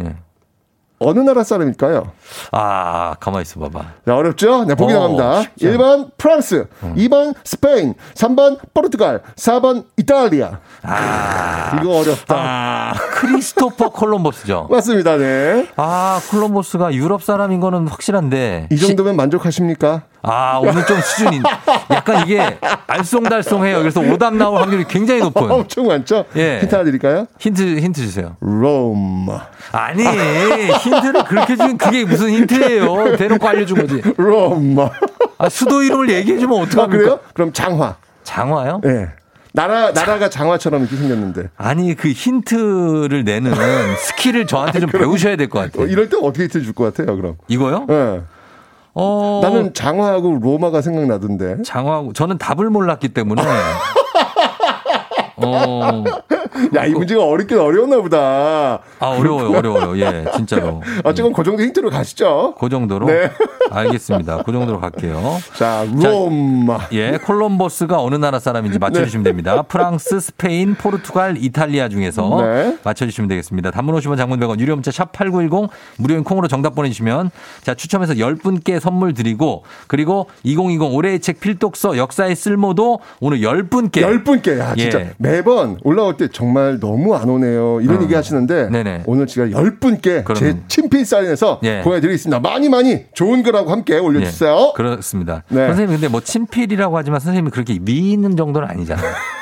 예. 어느 나라 사람일까요? 아, 가만히 있어 봐봐. 자, 어렵죠? 네, 보기 어, 나갑니다. 않아. 1번 프랑스, 2번 스페인, 3번 포르투갈, 4번 이탈리아. 아. 이거 어렵다. 아, 크리스토퍼 콜럼버스죠. 맞습니다, 네. 아, 콜럼버스가 유럽 사람인 거는 확실한데. 이 정도면 만족하십니까? 아, 오늘 좀 수준이 약간 이게 알쏭달쏭해요. 그래서 오답 나올 확률이 굉장히 높은. 엄청 많죠? 예. 힌트 하나 드릴까요? 힌트, 힌트 주세요. 로마. 아니, 힌트를 그렇게 주면 그게 무슨 힌트예요. 대놓고 알려준 거지. 로마. 아, 수도 이름을 얘기해주면 아, 어떡합니까? 그래요? 그럼 장화. 장화요? 예. 나라, 나라가 장화처럼 이렇게 생겼는데. 아니, 그 힌트를 내는 skill을 저한테 좀 배우셔야 될것 어, 같아요. 이럴 때 어떻게 힌트 줄 것 같아요, 그럼? 이거요? 예. 어. 나는 장화하고 로마가 생각나던데. 장화하고, 저는 답을 몰랐기 때문에. 어. 야, 이 문제가 어렵긴 어려웠나 보다. 아, 어려워요, 어려워요. 예, 진짜로. 아, 지금 그 정도 힌트로 가시죠. 그 정도로? 네. 알겠습니다. 그 정도로 갈게요. 자, 로마. 예, 콜럼버스가 어느 나라 사람인지 맞춰주시면 됩니다. 프랑스, 스페인, 포르투갈, 이탈리아 중에서 네. 맞춰주시면 되겠습니다. 단문 50원, 장문 100원, 유료 문자 샵 8910, 무료인 콩으로 정답 보내주시면 자, 추첨해서 10분께 선물 드리고 그리고 2020 올해의 책 필독서 역사의 쓸모도 오늘 10분께. 10분께. 야, 진짜 예. 매번 올라올 때 정말 너무 안 오네요. 이런 어. 얘기 하시는데 네네. 오늘 제가 10분께 제 그럼. 친필 사인해서 예. 보내드리겠습니다. 많이 많이 좋은 글하고 함께 올려주세요. 예, 그렇습니다. 네. 선생님 근데 뭐 친필이라고 하지만 선생님이 그렇게 미는 정도는 아니잖아요.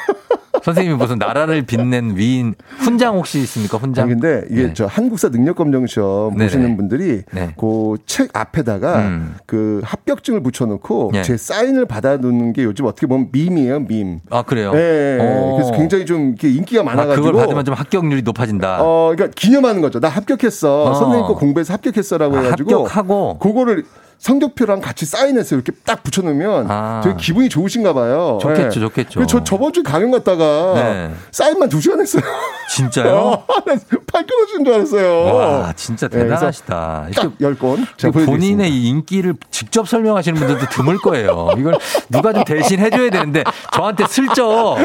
선생님이 무슨 나라를 빛낸 위인 훈장 혹시 있습니까? 훈장? 아니, 근데 이게 네. 저 한국사 능력 검정 시험 네네. 보시는 분들이 네. 그책 앞에다가 음. 그 합격증을 붙여놓고 예. 제 사인을 받아놓는 게 요즘 어떻게 보면 밈이에요, 밈. 아 그래요? 예, 오. 그래서 굉장히 좀 이렇게 인기가 아, 많아가지고. 그걸 받으면 좀 합격률이 높아진다. 어, 그러니까 기념하는 거죠. 나 합격했어. 어. 선생님 거 공부해서 합격했어라고 아, 해가지고. 합격하고 그거를 성적표랑 같이 사인해서 이렇게 딱 붙여놓으면 아. 되게 기분이 좋으신가 봐요. 좋겠죠, 예. 좋겠죠. 저 저번 주에 강연 갔다가 네. 사인만 두 시간 했어요. 진짜요? 팔 끊어지는 줄 알았어요. 와 진짜 네, 그래서 대단하시다. 이렇게 딱 10건 제가 그 보여드리겠습니다. 본인의 이 인기를 직접 설명하시는 분들도 드물 거예요. 이걸 누가 좀 대신 해줘야 되는데 저한테 슬쩍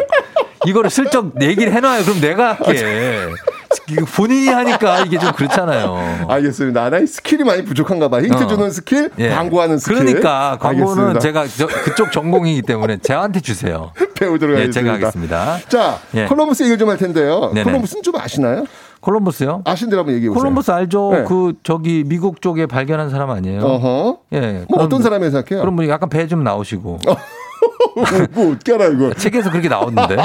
이거를 슬쩍 얘기를 해놔요. 그럼 내가 할게. 본인이 하니까 이게 좀 그렇잖아요. 알겠습니다. 나의 스킬이 많이 부족한가 봐. 힌트 어. 주는 스킬, 예. 광고하는 스킬. 그러니까 광고는 알겠습니다. 제가 저- 그쪽 전공이기 때문에 저한테 주세요. 배우도록 예. 제가 하겠습니다. 자, 예. 콜럼버스 얘기를 좀 할 텐데요. 네네. 콜럼버스는 좀 아시나요? 콜럼버스요? 아신 대로 한번 얘기해 보세요. 콜럼버스 알죠? 네. 그 저기 미국 쪽에 발견한 사람 아니에요? 어허. 예. 뭐 그런 어떤 사람이 생각해요? 그럼 뭐 약간 배 좀 나오시고. 뭐 어떻게 알아 이거? 책에서 그렇게 나오는데.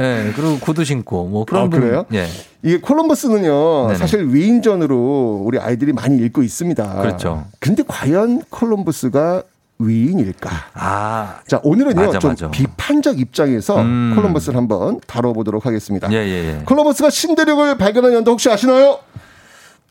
예. 그리고 구두 신고 뭐 그런 아, 분. 그래요? 예. 이게 콜럼버스는요, 네네. 사실 위인전으로 우리 아이들이 많이 읽고 있습니다. 그렇죠. 근데 과연 콜럼버스가 위인일까? 아. 자, 오늘은요, 맞아, 좀 맞아. 비판적 입장에서 음. 콜럼버스를 한번 다뤄보도록 하겠습니다. 예, 예, 예. 콜럼버스가 신대륙을 발견한 연도 혹시 아시나요?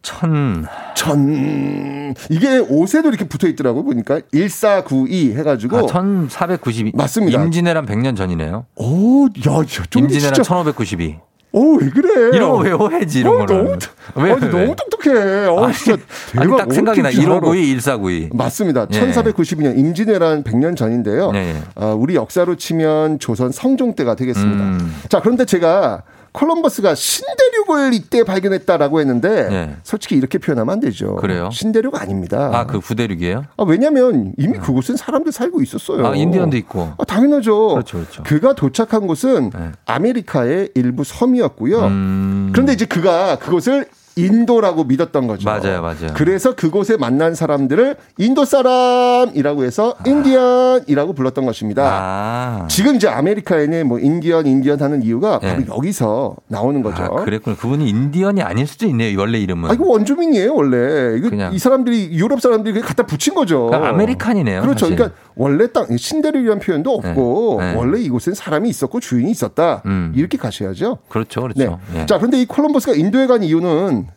천. 천. 이게 5세도 이렇게 붙어 있더라고요, 보니까. 1492 해가지고. 아, 1492. 맞습니다. 임진왜란 100년 전이네요. 오, 야, 야, 좀 임진왜란 진짜. 1592. 오, 왜 그래? 이런 거 외워야지, 이런 어, 거는. 너무, 왜, 아니, 왜? 너무 똑똑해. 어, 아니, 진짜 대박. 아니, 딱 생각이 나. 어떻게 알아? 1592, 1492. 맞습니다. 예. 1492년 임진왜란 100년 전인데요. 예, 예. 아, 우리 역사로 치면 조선 성종 때가 되겠습니다. 음. 자, 그런데 제가 콜럼버스가 신대륙을 이때 발견했다라고 했는데 예. 솔직히 이렇게 표현하면 안 되죠. 그래요? 신대륙 아닙니다. 아, 그 부대륙이에요? 아, 왜냐면 이미 그곳은 사람들 살고 있었어요. 아, 인디언도 있고. 아, 당연하죠. 그렇죠, 그렇죠. 그가 도착한 곳은 네. 아메리카의 일부 섬이었고요. 음. 그런데 이제 그가 그곳을 인도라고 믿었던 거죠. 맞아요, 맞아요. 그래서 그곳에 만난 사람들을 인도 사람이라고 해서 인디언이라고 불렀던 것입니다. 아. 지금 이제 아메리카에는 뭐 인디언, 인디언 하는 이유가 바로 네. 여기서 나오는 거죠. 아, 그랬군요. 그분이 인디언이 아닐 수도 있네요. 원래 이름은. 아, 이거 원주민이에요, 원래. 이거 그냥. 이 사람들이, 유럽 사람들이 그냥 갖다 붙인 거죠. 그러니까 아메리칸이네요. 그렇죠. 사실. 그러니까 원래 땅, 신대륙이라는 표현도 없고, 네. 네. 원래 이곳엔 사람이 있었고 주인이 있었다. 음. 이렇게 가셔야죠. 그렇죠, 그렇죠. 네. 예. 자, 그런데 이 콜럼버스가 인도에 간 이유는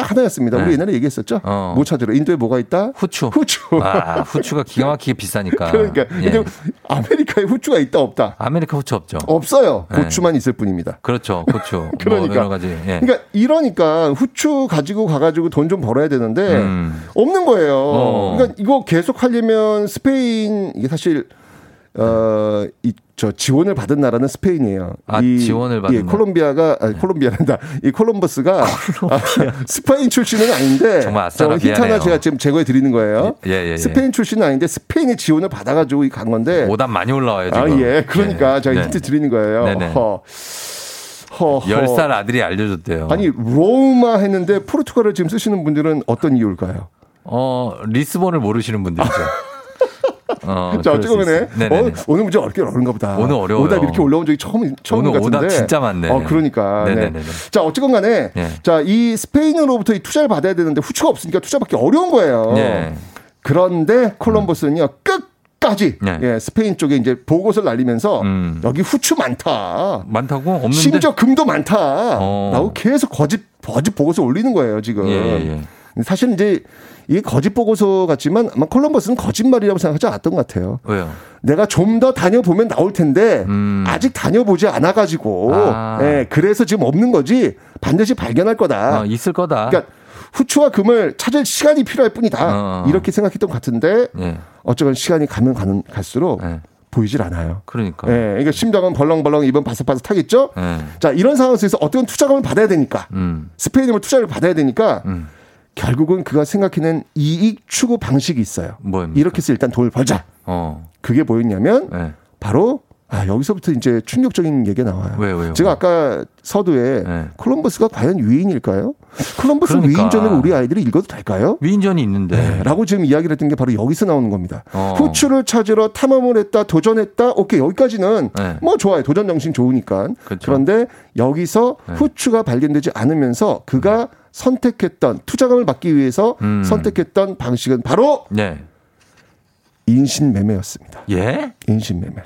딱 하나였습니다. 우리 네. 옛날에 얘기했었죠. 어. 뭐 찾으러. 인도에 뭐가 있다? 후추. 후추. 아, 후추가 기가 막히게 비싸니까. 그러니까. 예. 아메리카에 후추가 있다, 없다? 아메리카 후추 없죠. 없어요. 네. 고추만 있을 뿐입니다. 그렇죠. 그러니까. 뭐 여러 가지. 예. 그러니까 이러니까 후추 가지고 가가지고 돈 좀 벌어야 되는데 음. 없는 거예요. 어. 그러니까 이거 계속 하려면 스페인 이게 사실 어 이 저 지원을 받은 나라는 스페인이에요. 아, 이, 지원을 받은 예. 콜롬비아가 아, 콜롬비아란다. 이 콜럼버스가 아, 스페인 출신은 아닌데 정말 아싸라 저 힌트 하나. 제가 지금 제거해 드리는 거예요. 예, 예, 예. 스페인 출신은 아닌데 스페인의 지원을 받아 가지고 간 건데. 오답 많이 올라와요, 지금. 아 예, 그러니까 네. 제가 네. 힌트 드리는 거예요. 네 네. 허. 허, 열살 아들이 알려줬대요. 아니 로마 했는데 포르투갈을 지금 쓰시는 분들은 어떤 이유일까요? 어, 리스본을 모르시는 분들이죠. 어, 자 어쨌거나. 네네네. 어, 오늘 문제 어렵게 어려운가 보다. 오늘 어려워요. 오답 이렇게 올라온 적이 처음 처음 오늘 같은데. 오답 진짜 많네. 어 그러니까. 네. 네네네네. 자 어쨌건 간에 예. 자이 스페인으로부터 이 투자를 받아야 되는데 후추가 없으니까 투자받기 어려운 거예요. 예. 그런데 콜럼버스는요 끝 까지 네. 예, 스페인 쪽에 이제 보고서를 날리면서 음. 여기 후추 많다. 많다고? 없는데? 심지어 금도 많다. 어. 라고 계속 거짓 거짓 보고서 올리는 거예요 지금. 예, 예. 사실 이제 이게 거짓 보고서 같지만 아마 콜럼버스는 거짓말이라고 생각하지 않았던 것 같아요. 왜요? 내가 좀 더 다녀보면 나올 텐데 음. 아직 다녀보지 않아가지고 아. 예, 그래서 지금 없는 거지 반드시 발견할 거다. 어, 있을 거다. 그러니까 후추와 금을 찾을 시간이 필요할 뿐이다. 어. 이렇게 생각했던 것 같은데 예. 어쩌면 시간이 가면 가는 갈수록 예. 보이질 않아요. 그러니까. 예, 그러니까 심장은 벌렁벌렁 입은 바삭바삭하겠죠. 예. 자 이런 상황에서 어떤 투자금을 받아야 되니까 음. 스페인으로 투자를 받아야 되니까 음. 결국은 그가 생각해낸 이익 추구 방식이 있어요. 뭐입니까? 이렇게 해서 일단 돈을 벌자. 어. 그게 뭐였냐면 예. 바로 아, 여기서부터 이제 충격적인 얘기가 나와요. 왜요, 왜요? 제가 아까 서두에 콜럼버스가 과연 위인일까요? 콜럼버스 네. 그러니까. 위인전을 우리 아이들이 읽어도 될까요? 위인전이 있는데. 네, 라고 지금 이야기를 했던 게 바로 여기서 나오는 겁니다. 어. 후추를 찾으러 탐험을 했다, 도전했다, 오케이, 여기까지는 네. 뭐 좋아요. 도전 정신 좋으니까. 그렇죠. 그런데 여기서 네. 후추가 발견되지 않으면서 그가 선택했던, 투자금을 받기 위해서 음. 선택했던 방식은 바로 네. 인신매매였습니다. 예? 인신매매.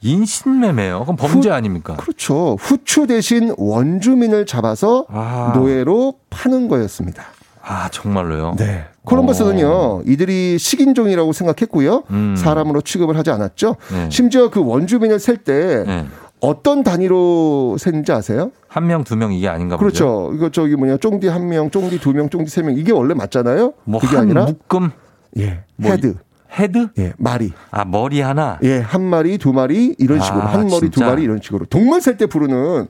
인신매매요? 그럼 범죄 아닙니까? 그렇죠. 후추 대신 원주민을 잡아서 아. 노예로 파는 거였습니다. 아, 정말로요? 네. 콜럼버스는요, 이들이 식인종이라고 생각했고요. 음. 사람으로 취급을 하지 않았죠. 네. 심지어 그 원주민을 셀때 네. 어떤 단위로 셌는지 아세요? 한 명, 두 명 이게 아닌가 보죠. 그렇죠. 이거 저기 뭐냐, 쫑디 한 명, 쫑디 두 명, 쫑디 세 명. 이게 원래 맞잖아요. 뭐 그게 한 아니라 묶음? 예, 뭐 헤드. 헤드? 예, 마리. 아, 머리 하나? 예, 한 마리, 두 마리 이런 아, 식으로 한 머리, 두 진짜? 마리 이런 식으로 동물 셀 때 부르는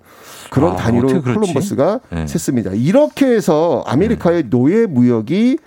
그런 아, 단위로? 콜럼버스가 네. 셌습니다. 이렇게 해서 아메리카의 노예 무역이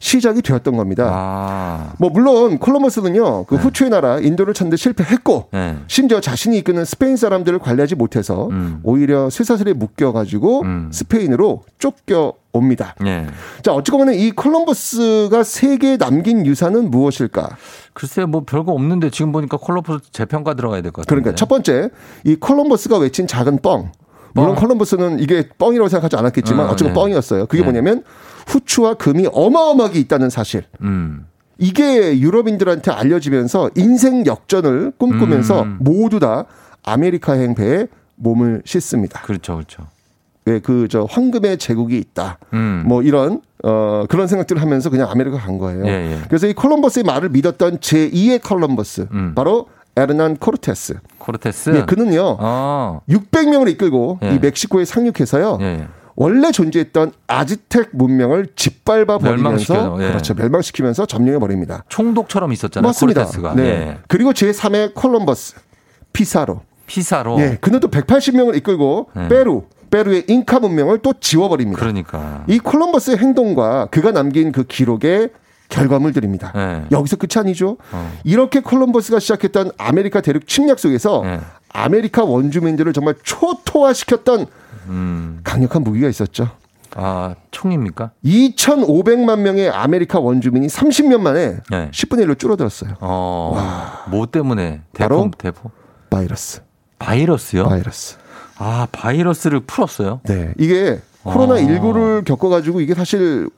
시작이 되었던 겁니다. 아. 뭐 물론 콜럼버스는요 그 후추의 나라 인도를 찾는 데 실패했고 네. 심지어 자신이 이끄는 스페인 사람들을 관리하지 못해서 음. 오히려 쇠사슬에 묶여가지고 스페인으로 쫓겨 옵니다. 예. 자 어찌보면 이 콜럼버스가 세계에 남긴 유산은 무엇일까? 글쎄, 뭐 별거 없는데 지금 보니까 콜럼버스 재평가 들어가야 될 것 같아요. 그러니까 첫 번째 이 콜럼버스가 외친 작은 뻥. 물론 콜럼버스는 이게 뻥이라고 생각하지 않았겠지만 어, 어쨌든 네. 뻥이었어요. 그게 네. 뭐냐면 후추와 금이 어마어마하게 있다는 사실. 음. 이게 유럽인들한테 알려지면서 인생 역전을 꿈꾸면서 음. 모두 다 아메리카 행 배에 몸을 싣습니다. 그렇죠, 그렇죠. 왜 그저 황금의 제국이 있다. 음. 뭐 이런 어 그런 생각들을 하면서 그냥 아메리카 간 거예요. 예, 예. 그래서 이 콜럼버스의 말을 믿었던 제2의 콜럼버스 음. 바로 에르난 코르테스. 코르테스. 네, 그는요. 어. 600명을 이끌고 예. 이 멕시코에 상륙해서요. 예, 예. 원래 존재했던 아즈텍 문명을 짓밟아 버리면서. 예. 그렇죠. 멸망시키면서 점령해 버립니다. 총독처럼 있었잖아요. 맞습니다. 코르테스가. 네. 예. 그리고 제 3의 콜럼버스 피사로. 피사로. 예. 그는 또 180명을 이끌고 예. 페루, 페루의 잉카 문명을 또 지워버립니다. 그러니까. 이 콜럼버스의 행동과 그가 남긴 그 기록의 결과물들입니다. 예. 여기서 끝이 아니죠. 어. 이렇게 콜럼버스가 시작했던 아메리카 대륙 침략 속에서 예. 아메리카 원주민들을 정말 초토화시켰던 음. 강력한 무기가 있었죠. 아, 총입니까? 2,500만 명의 아메리카 원주민이 30년 만에 네. 10분의 1로 줄어들었어요. 어. 뭐 때문에? 대포, 대포? 바이러스. 바이러스요? 바이러스. 아, 바이러스를 풀었어요? 네. 이게 어. 코로나19를 겪어가지고 이게 사실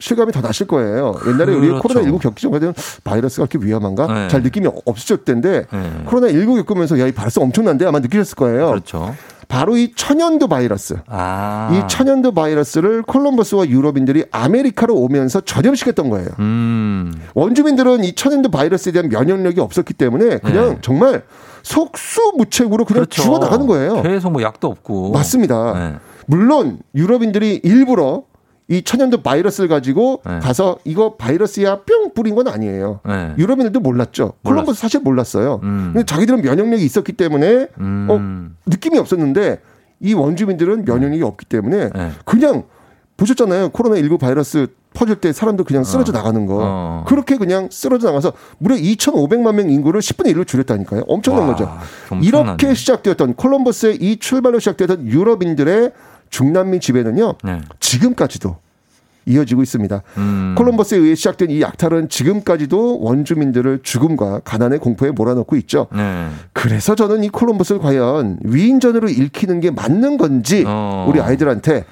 실감이 더 나실 거예요. 옛날에 우리 그렇죠. 코로나 19 겪기 전까지는 바이러스가 그렇게 위험한가? 네. 잘 느낌이 없으셨을 텐데 네. 코로나 19 겪으면서 야, 이 바이러스 엄청난데 아마 느끼셨을 거예요. 그렇죠. 바로 이 천연두 바이러스. 아. 이 천연두 바이러스를 콜럼버스와 유럽인들이 아메리카로 오면서 전염시켰던 거예요. 음. 원주민들은 이 천연두 바이러스에 대한 면역력이 없었기 때문에 그냥 네. 정말 속수무책으로 그냥 그렇죠. 죽어 나가는 거예요. 계속 뭐 약도 없고. 맞습니다. 네. 물론 유럽인들이 일부러 이 천연두 바이러스를 가지고 네. 가서 이거 바이러스야 뿅 뿌린 건 아니에요. 네. 유럽인들도 몰랐죠. 콜럼버스 사실 몰랐어요. 음. 근데 자기들은 면역력이 있었기 때문에 음. 어, 느낌이 없었는데 이 원주민들은 면역력이 없기 때문에 네. 그냥 보셨잖아요. 코로나19 바이러스 퍼질 때 사람들 그냥 쓰러져 어. 나가는 거. 어. 그렇게 그냥 쓰러져 나가서 무려 2,500만 명 인구를 10분의 1로 줄였다니까요. 엄청난 와, 거죠. 엄청나네. 이렇게 시작되었던 콜럼버스의 이 출발로 시작되었던 유럽인들의 중남미 지배는요. 네. 지금까지도 이어지고 있습니다. 음. 콜럼버스에 의해 시작된 이 약탈은 지금까지도 원주민들을 죽음과 가난의 공포에 몰아넣고 있죠. 네. 그래서 저는 이 콜럼버스를 과연 위인전으로 읽히는 게 맞는 건지 어. 우리 아이들한테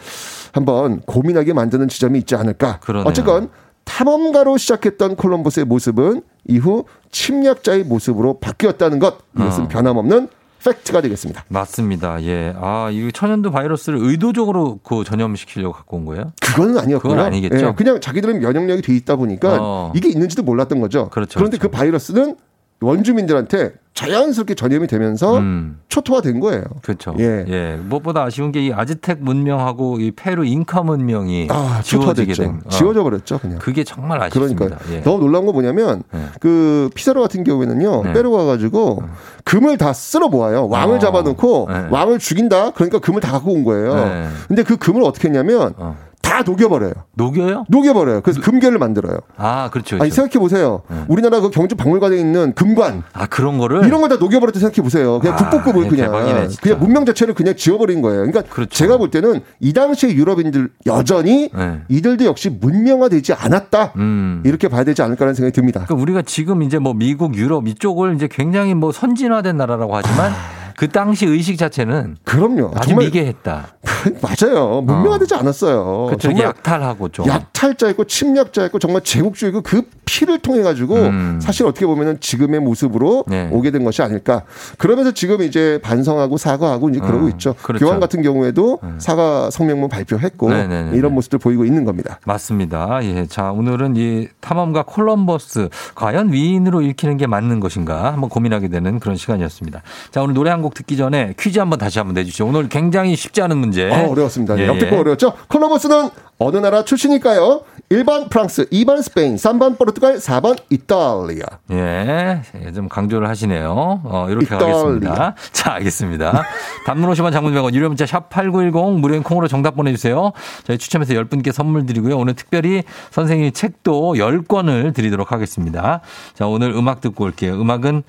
한번 고민하게 만드는 지점이 있지 않을까. 그러네요. 어쨌건 탐험가로 시작했던 콜럼버스의 모습은 이후 침략자의 모습으로 바뀌었다는 것. 이것은 어. 변함없는 팩트가 되겠습니다. 맞습니다. 예. 아, 이 천연두 바이러스를 의도적으로 그 전염시키려고 갖고 온 거예요? 그거는 아니었고요. 그건 아니겠죠? 예, 그냥 자기들은 면역력이 돼 있다 보니까 어. 이게 있는지도 몰랐던 거죠. 그렇죠, 런데그 바이러스는 원주민들한테 자연스럽게 전염이 되면서 음. 초토화된 거예요. 그렇죠. 예. 예. 무엇보다 아쉬운 게 이 아즈텍 문명하고 이 페루 잉카 문명이 아, 지워지게. 된. 어. 지워져 버렸죠, 그냥. 그게 정말 아쉽습니다. 그러니까 예. 더 놀라운 거 뭐냐면 네. 그 피사로 같은 경우에는요 네. 빼로 가가지고 금을 다 쓸어 모아요 왕을 어. 잡아 놓고 네. 왕을 죽인다 그러니까 금을 다 갖고 온 거예요 네. 근데 그 금을 어떻게 했냐면 어. 다다 녹여버려요. 녹여요? 녹여버려요. 그래서 금괴를 만들어요. 아, 그렇죠. 아니 그렇죠. 생각해 보세요. 우리나라 그 경주 박물관에 있는 금관 아, 그런 거를 이런 걸 다 녹여버렸다 생각해 보세요. 그냥 아, 국보급을 예, 그냥 대박이네. 그냥 문명 자체를 그냥 지워버린 거예요. 그러니까 그렇죠. 제가 볼 때는 이 당시에 유럽인들 여전히 네. 이들도 역시 문명화되지 않았다 음. 이렇게 봐야 되지 않을까라는 생각이 듭니다. 그러니까 우리가 지금 이제 뭐 미국, 유럽 이쪽을 이제 굉장히 뭐 선진화된 나라라고 하지만 그 당시 의식 자체는 그럼요. 아주 정말 미개했다. 맞아요. 문명화되지 않았어요. 그렇죠. 이게 약탈하고 좀. 약탈자였고 침략자였고 정말 제국주의고 그 피를 통해 가지고 음. 사실 어떻게 보면은 지금의 모습으로 네. 오게 된 것이 아닐까. 그러면서 지금 이제 반성하고 사과하고 이제 그러고 음, 있죠. 그렇죠. 교황 같은 경우에도 사과 성명문 발표했고 네네네네. 이런 모습들 보이고 있는 겁니다. 맞습니다. 예. 자, 오늘은 이 탐험가 콜럼버스 과연 위인으로 읽히는 게 맞는 것인가 한번 고민하게 되는 그런 시간이었습니다. 자, 오늘 노래 한곡 듣기 전에 퀴즈 한번 다시 한번 내주시죠. 오늘 굉장히 쉽지 않은 문제. 어, 어려웠습니다. 예, 역대급 예. 어려웠죠. 콜럼버스는 어느 나라 출신일까요? 1번 프랑스, 2번 스페인, 3번 포르투갈, 4번 이탈리아. 예, 예, 좀 강조를 하시네요. 어, 이렇게 이탈리아. 가겠습니다. 자, 알겠습니다. 단문 50원 장문 100원 유료 문자 샵8910 무료인 콩으로 정답 보내주세요. 저희 추첨해서 10분께 선물 드리고요. 오늘 특별히 선생님이 책도 10권을 드리도록 하겠습니다. 자, 오늘 음악 듣고 올게요. 음악은,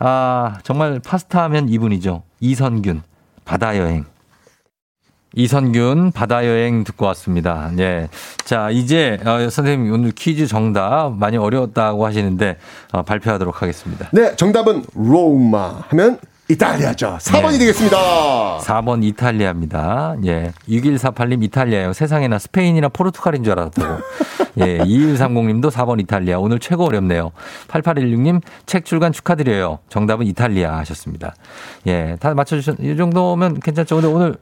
아, 정말 파스타 하면 이분이죠. 이선균, 바다여행. 이선균 바다 여행 듣고 왔습니다. 예. 자, 이제 어, 선생님 오늘 퀴즈 정답 많이 어려웠다고 하시는데 어, 발표하도록 하겠습니다. 네, 정답은 로마 하면 이탈리아죠. 4번이 네. 되겠습니다. 4번 이탈리아입니다. 예. 6148님 이탈리아요. 세상에나 스페인이나 포르투갈인 줄 알았다고. 예. 2130님도 4번 이탈리아. 오늘 최고 어렵네요. 8816님 책 출간 축하드려요. 정답은 이탈리아 하셨습니다. 예. 다 맞춰주셨, 이 정도면 괜찮죠. 근데 오늘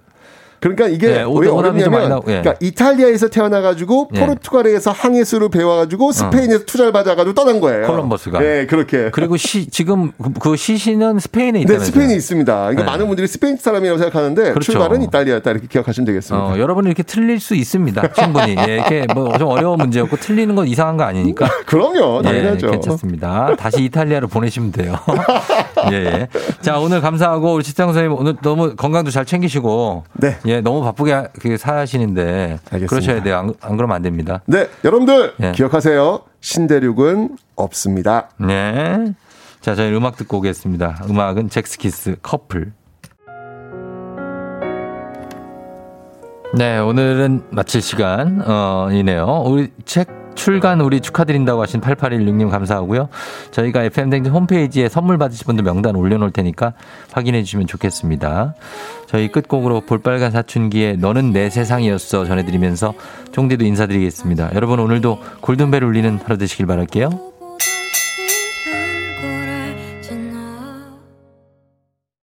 그러니까 이게 네, 왜 어렵냐면 나오- 예. 그러니까 이탈리아에서 태어나가지고 예. 포르투갈에서 항해수를 배워가지고 스페인에서 투자를 받아가지고 떠난 거예요. 콜럼버스가. 네, 그렇게. 그리고 시, 지금 그- 그 시신은 스페인에 네, 있다면서요. 스페인에 있습니다. 그러니까 네. 많은 분들이 스페인 사람이라고 생각하는데 그렇죠. 출발은 이탈리아였다 이렇게 기억하시면 되겠습니다. 어, 여러분이 이렇게 틀릴 수 있습니다. 충분히. 예, 이렇게 뭐 좀 어려운 문제였고 틀리는 건 이상한 거 아니니까. 그럼요, 당연하죠. 예, 괜찮습니다. 다시 이탈리아로 보내시면 돼요. 예, 예. 자, 오늘 감사하고 우리 지창 선생님 오늘 너무 건강도 잘 챙기시고. 네. 예, 너무 바쁘게 그 사시는데. 알겠습니다. 그러셔야 돼요. 안, 안 그러면 안 됩니다. 네, 여러분들 예. 기억하세요. 신대륙은 없습니다. 네. 자, 저희 음악 듣고 오겠습니다. 음악은 잭스키스 커플. 네, 오늘은 마칠 시간, 어, 이네요. 우리 책 출간 우리 축하드린다고 하신 8816님 감사하고요. 저희가 FM댕진 홈페이지에 선물 받으실 분들 명단 올려놓을 테니까 확인해 주시면 좋겠습니다. 저희 끝곡으로 볼빨간 사춘기에 너는 내 세상이었어 전해드리면서 종대도 인사드리겠습니다. 여러분 오늘도 골든벨 울리는 하루 되시길 바랄게요.